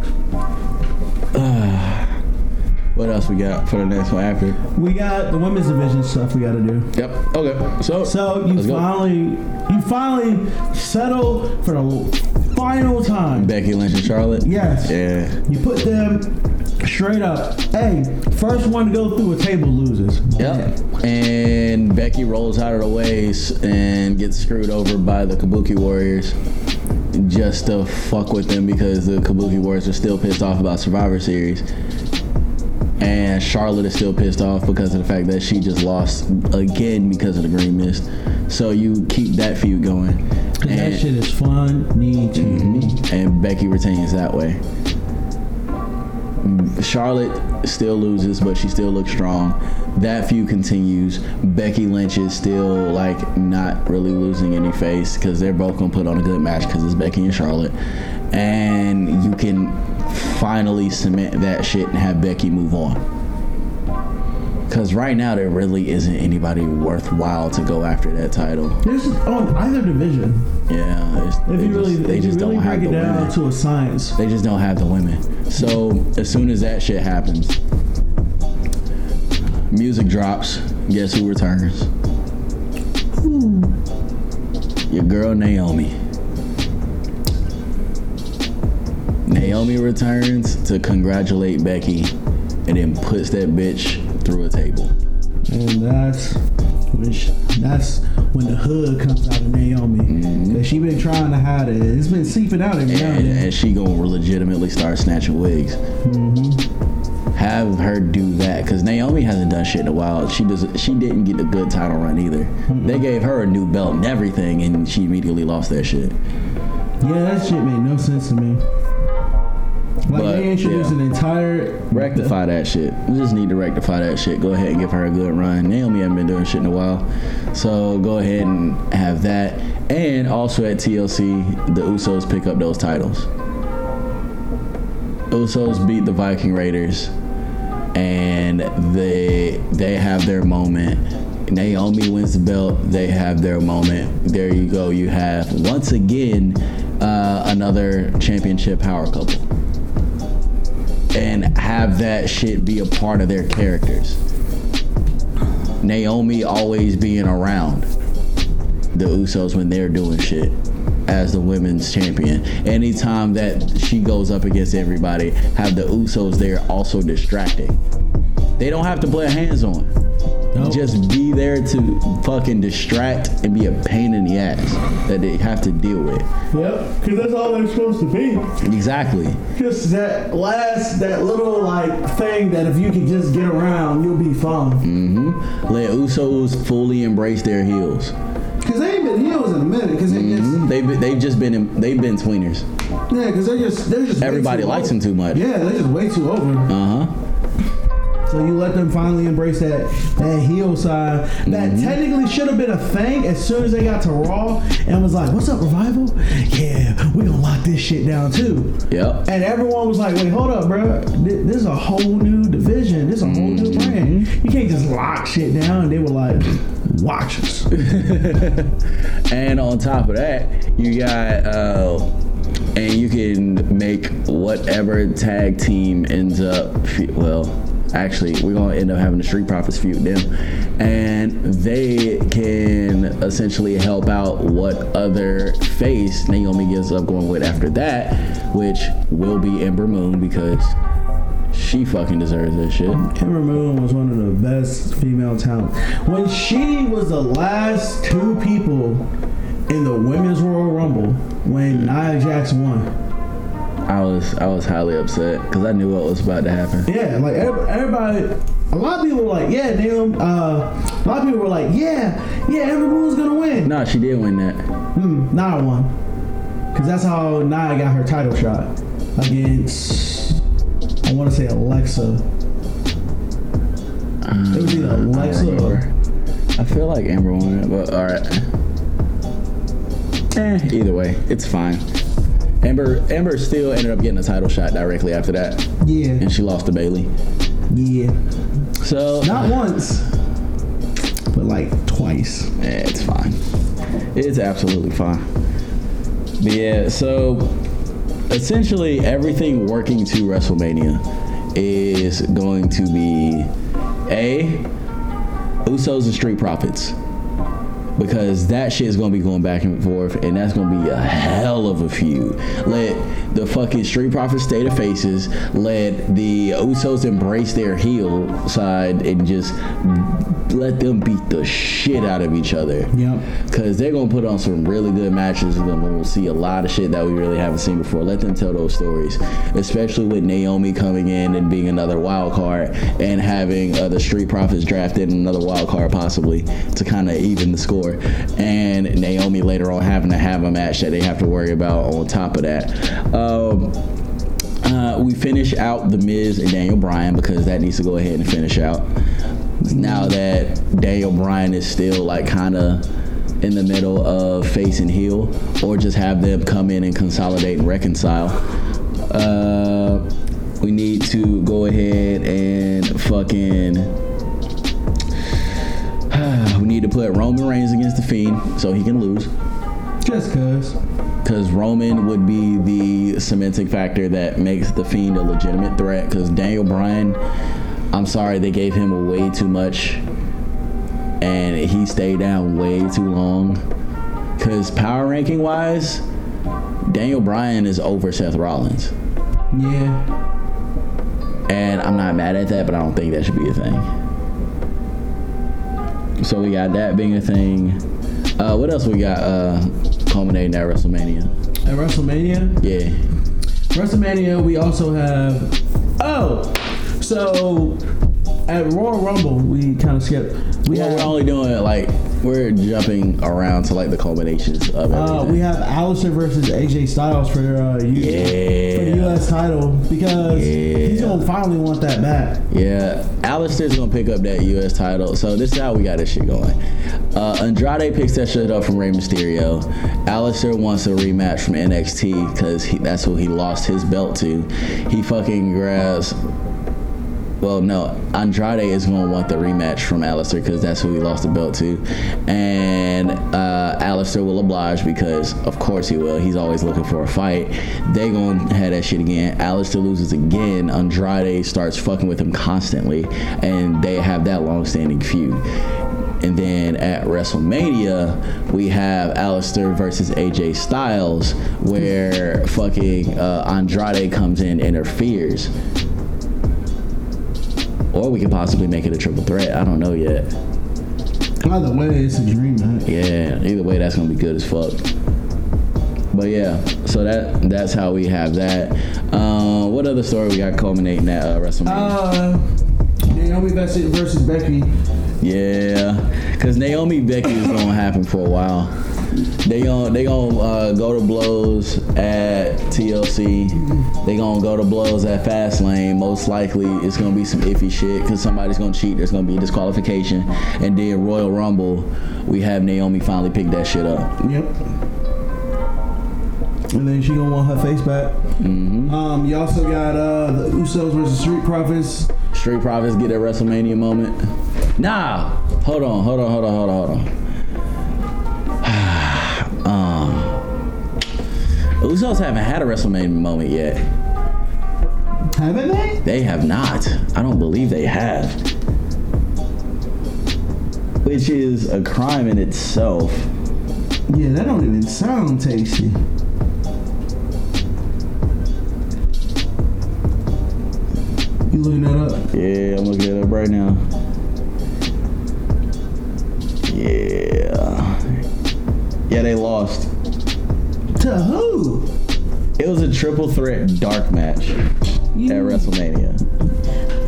uh, what else we got for the next one after? we got the women's division stuff we got to do. Yep. Okay. So So you let's go. finally, you finally settled for the final time. Becky Lynch and Charlotte. Yes. Yeah. You put them straight up. Hey, first one to go through a table loses. Yep. And Becky rolls out of the way s- and gets screwed over by the Kabuki Warriors just to fuck with them because the Kabuki Warriors are still pissed off about Survivor Series. And Charlotte is still pissed off because of the fact that she just lost again because of the green mist. So you keep that feud going. that And, shit is fun. Need to mm-hmm. me. and Becky retains that way. Charlotte still loses, but she still looks strong. That feud continues. Becky Lynch is still like not really losing any face because they're both gonna put on a good match because it's Becky and Charlotte, and you can finally cement that shit and have Becky move on. Because right now there really isn't anybody worthwhile to go after that title. There's on either division. Yeah, it's- If you really, they just really don't have break the it down women. to a science, They just don't have the women. So as soon as that shit happens, music drops. Guess who returns? Your girl Naomi. Naomi returns to congratulate Becky and then puts that bitch through a table. and that's when that's when the hood comes out of Naomi. Mm-hmm. Cause she been trying to hide it. It's been seeping out every now And, and then. and she gonna legitimately start snatching wigs. Mm-hmm. Have her do that because Naomi hasn't done shit in a while. She does. She didn't get a good title run either. They gave her a new belt and everything, and she immediately lost that shit. Yeah, that shit made no sense to me. Like But, they introduced yeah. an entire Rectify that shit. We just need to rectify that shit. Go ahead and give her a good run. Naomi hasn't been doing shit in a while, so go ahead and have that. And also at TLC, the Usos pick up those titles. Usos beat the Viking Raiders, and they they have their moment. Naomi wins the belt. They have their moment. There you go. You have once again uh, another championship power couple, and have that shit be a part of their characters. Naomi always being around the Usos when they're doing shit as the women's champion. Anytime that she goes up against everybody, have the Usos there also distracting. They don't have to play hands on. Nope. Just be there to fucking distract and be a pain in the ass that they have to deal with. Yep, because that's all they're supposed to be. Exactly. Just that last, that little like thing that if you can just get around, you'll be fine. hmm Let Usos fully embrace their heels. Because they ain't been heels in a minute. Because they just, They've they've just been in, they've been tweeners. yeah, because they're just they're just Everybody likes over. them too much. Yeah, they're just way too over. Uh huh. So you let them finally embrace that that heel side that Mm-hmm. technically should have been a thing as soon as they got to Raw and was like, "What's up, revival? Yeah, we gonna lock this shit down too." Yep. And everyone was like, "Wait, hold up, bro. Th- This is a whole new division. This is a whole new Mm-hmm. brand. You can't just lock shit down." And they were like, "Watch us." And on top of that, you got uh, and you can make whatever tag team ends up. Well, actually, we're gonna end up having the Street Profits feud them, and they can essentially help out what other face Naomi gets up going with after that, which will be Ember Moon because she fucking deserves that shit. Ember Moon was one of the best female talent. When she was the last two people in the women's Royal Rumble, when Nia Jax won. I was I was highly upset because I knew what was about to happen. Yeah, like everybody, a lot of people were like, yeah, damn. Uh, a lot of people were like, yeah, yeah, Ember Moon's gonna win. No, she did win that. Hmm, Nia won. Because that's how Nia got her title shot against, I want to say Alexa. It was either I Alexa or. I feel like Ember won it, but all right. Eh, either way, it's fine. Ember Ember still ended up getting a title shot directly after that, Yeah, and she lost to Bayley. yeah. So Not once, but like twice. eh, it's fine. It's absolutely fine. But yeah, so essentially everything working to WrestleMania is going to be a Usos and Street Profits. Because that shit is gonna be going back and forth, and that's gonna be a hell of a feud. Let the fucking Street Profits stay the faces. Let the Usos embrace their heel side and just let them beat the shit out of each other. Yep. Cause they're gonna put on some really good matches. And we'll see a lot of shit that we really haven't seen before. Let them tell those stories, especially with Naomi coming in and being another wild card and having uh, the Street Profits drafted another wild card possibly to kind of even the score, and Naomi later on having to have a match that they have to worry about on top of that. Um, uh, we finish out the Miz and Daniel Bryan because that needs to go ahead and finish out. Now that Daniel Bryan is still like kind of in the middle of face and heel, or just have them come in and consolidate and reconcile. Uh, we need to go ahead and fucking. we need to put Roman Reigns against the Fiend so he can lose Just cause. because Roman would be the cementing factor that makes the Fiend a legitimate threat. Because Daniel Bryan, I'm sorry, they gave him way too much, and he stayed down way too long. Because power ranking wise, Daniel Bryan is over Seth Rollins, Yeah. and I'm not mad at that, but I don't think that should be a thing. So we got that being a thing. Uh, what else we got? Uh, culminating at WrestleMania. At WrestleMania, Yeah. WrestleMania, we also have. Oh, so at Royal Rumble, we kind of skipped. We Well, have. we're only doing it like we're jumping around to like the culminations of everything. Uh, we have Aleister versus AJ Styles for uh, U- Yeah. for the U.S. title because he's gonna finally want that back. yeah, Aleister's gonna pick up that U.S. title. So this is how we got this shit going. Uh, Andrade picks that shit up from Rey Mysterio. Aleister wants a rematch from NXT because that's who he lost his belt to. He fucking grabs. Well, no, Andrade is going to want the rematch from Aleister because that's who he lost the belt to. And uh, Aleister will oblige because, of course, he will. He's always looking for a fight. They going to have that shit again. Aleister loses again. Andrade starts fucking with him constantly. And they have that long standing feud. And then at WrestleMania, we have Aleister versus AJ Styles, where fucking uh, Andrade comes in and interferes. Or we could possibly make it a triple threat. I don't know yet. Either way, it's a dream match. Yeah, either way, that's gonna be good as fuck. But yeah, so that that's how we have that. Uh, what other story we got culminating at uh, WrestleMania? Uh, Naomi versus versus Becky. Yeah, cause Naomi Becky is gonna happen for a while. They gonna they gonna uh, go to blows at TLC. They gonna go to blows at Fastlane. Most likely, it's gonna be some iffy shit because somebody's gonna cheat. There's gonna be a disqualification, and then Royal Rumble, we have Naomi finally pick that shit up. Yep. And then she gonna want her face back. hmm Um, you also got uh the Usos versus Street Profits. Street Profits get a WrestleMania moment. Nah, hold on, hold on, hold on, hold on, hold on. Usos haven't had a WrestleMania moment yet. Haven't they? They have not. I don't believe they have. Which is a crime in itself. Yeah, that don't even sound tasty. You looking that up? Yeah, I'm looking it up right now. Yeah. Yeah, they lost. To who? It was a triple threat dark match You, at WrestleMania.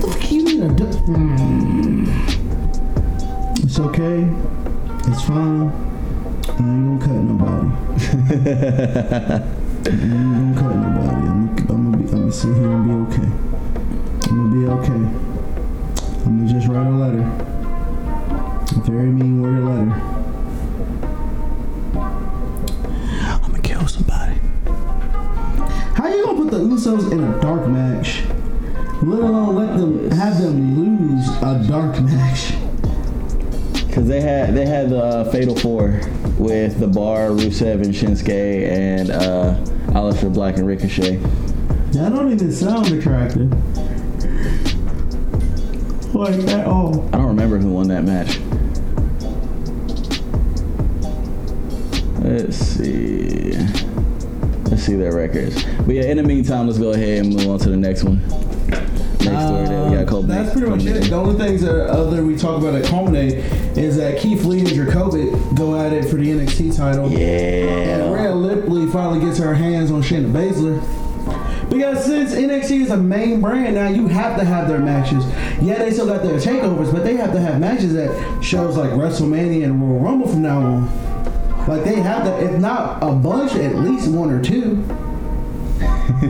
Fuck you need a Hmm. It's okay. It's fine. I ain't gonna cut nobody. I ain't gonna cut nobody. I'm, I'm gonna be. I'm gonna sit here and be okay. I'm gonna be okay. I'm gonna just write a letter. A very mean worded letter. Gonna put the Usos in a dark match? Let alone let them have them lose a dark match. Cause they had they had the uh, Fatal Four with the Bar, Rusev, and Shinsuke, and uh, Aleister Black and Ricochet. That don't even sound attractive. Like at all. I don't remember who won that match. Let's see. See their records. But yeah, in the meantime, let's go ahead and move on to the next one. next story that we got uh, Kobe. That's pretty much it. The only things that other we talk about at Culminate is that Keith Lee and Dijakovic go at it for the NXT title. And Yeah. Uh, Rhea Ripley finally gets her hands on Shayna Baszler. Because since NXT is a main brand now, you have to have their matches. Yeah, they still got their takeovers, but they have to have matches at shows like WrestleMania and Royal Rumble from now on. Like they have that, if not a bunch, at least one or two.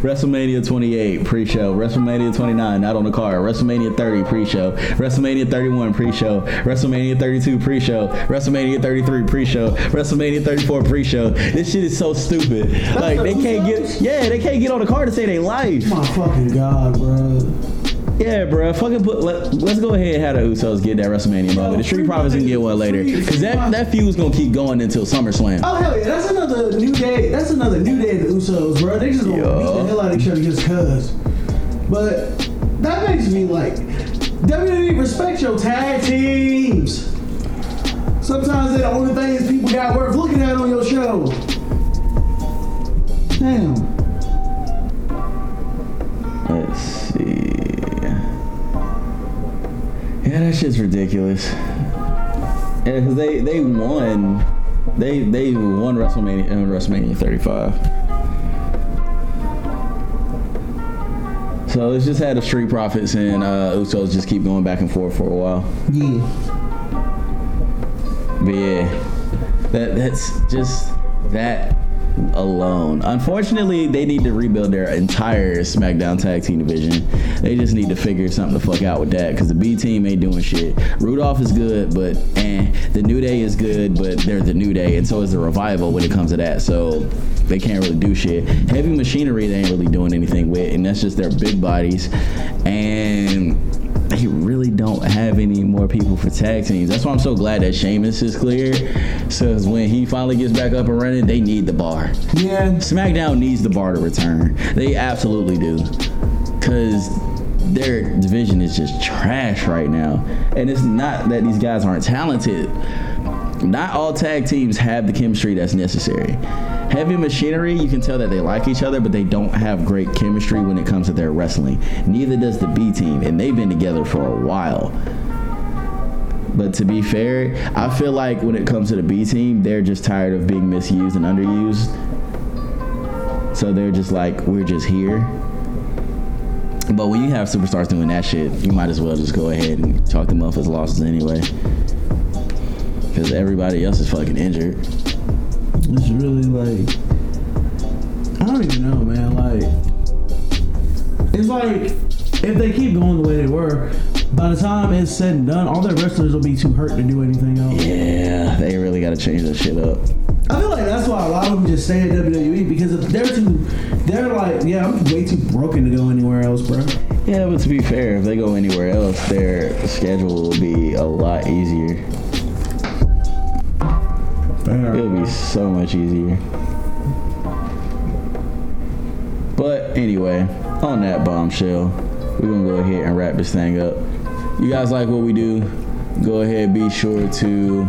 WrestleMania 28 pre-show, WrestleMania 29 not on the card, WrestleMania 30 pre-show, WrestleMania 31 pre-show, WrestleMania 32 pre-show, WrestleMania 33 pre-show, WrestleMania 34 pre-show. This shit is so stupid. Like they can't get, yeah, they can't get on the card to say they life. My fucking god, bro. Yeah, bro. Fucking put. Let, let's go ahead and have the Usos get that WrestleMania moment. The Street Profits can get one later because that that feud's gonna keep going until SummerSlam. Oh hell yeah, that's another new day. That's another new day of the Usos, bro. They just gonna beat the hell out of each other just cause. But that makes me like WWE respect your tag teams. Sometimes they're the only things people got worth looking at on your show. Damn. Yeah, that shit's ridiculous. Yeah, because they they won. They they won WrestleMania uh, WrestleMania 35. So let's just had the Street Profits and uh, Usos just keep going back and forth for a while. Yeah. But yeah, that that's just that alone. Unfortunately, they need to rebuild their entire SmackDown Tag Team division. They just need to figure something the fuck out with that because the B team ain't doing shit. Rudolph is good, but and the New Day is good, but they're the New Day, and so is the Revival when it comes to that. So they can't really do shit. Heavy Machinery they ain't really doing anything with, and that's just their big bodies and they really don't have any more people for tag teams. That's why I'm so glad that Sheamus is clear. So when he finally gets back up and running, they need the bar. Yeah. SmackDown needs the bar to return. They absolutely do. Cause their division is just trash right now. And it's not that these guys aren't talented. Not all tag teams have the chemistry that's necessary. Heavy machinery, you can tell that they like each other, but they don't have great chemistry when it comes to their wrestling. Neither does the B team, and they've been together for a while. But to be fair, I feel like when it comes to the B team, they're just tired of being misused and underused. So they're just like, we're just here. But when you have superstars doing that shit, you might as well just go ahead and chalk them up as losses anyway. Because everybody else is fucking injured. It's really like I don't even know, man. Like it's like if they keep going the way they were, by the time it's said and done, all their wrestlers will be too hurt to do anything else. Yeah, they really got to change that shit up. I feel like that's why a lot of them just stay at WWE because if they're too, they're like, yeah, I'm way too broken to go anywhere else, bro. Yeah, but to be fair, if they go anywhere else, their schedule will be a lot easier. It'll be so much easier. But anyway, on that bombshell, we're gonna go ahead and wrap this thing up. You guys like what we do? Go ahead, be sure to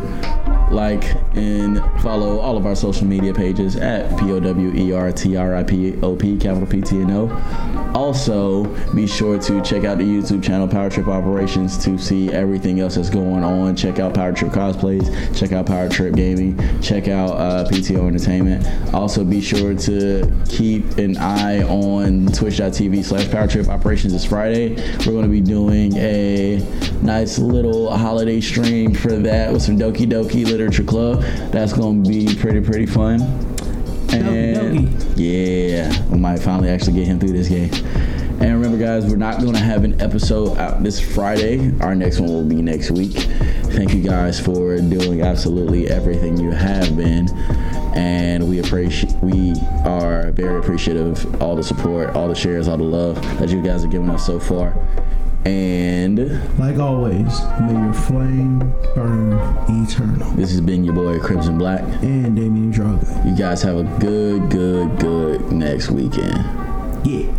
like and follow all of our social media pages at P O W E R T R I P O P, capital P T N O. Also, be sure to check out the YouTube channel Power Trip Operations to see everything else that's going on. Check out Power Trip Cosplays, check out Power Trip Gaming, check out uh, PTO Entertainment. Also, be sure to keep an eye on twitch.tv slash Power Trip Operations this Friday. We're going to be doing a nice little holiday stream for that with some Doki Doki Literature Club. That's going to be pretty, pretty fun. And yeah, we might finally actually get him through this game. And remember, guys, we're not going to have an episode out this Friday. Our next one will be next week. Thank you guys for doing absolutely everything you have been, and we appreciate. We are very appreciative of all the support, all the shares, all the love that you guys have given us so far. And Like always, may your flame burn eternal. this has been your boy Crimson Black. And Damien Draga. You guys have a good, good, good next weekend. Yeah.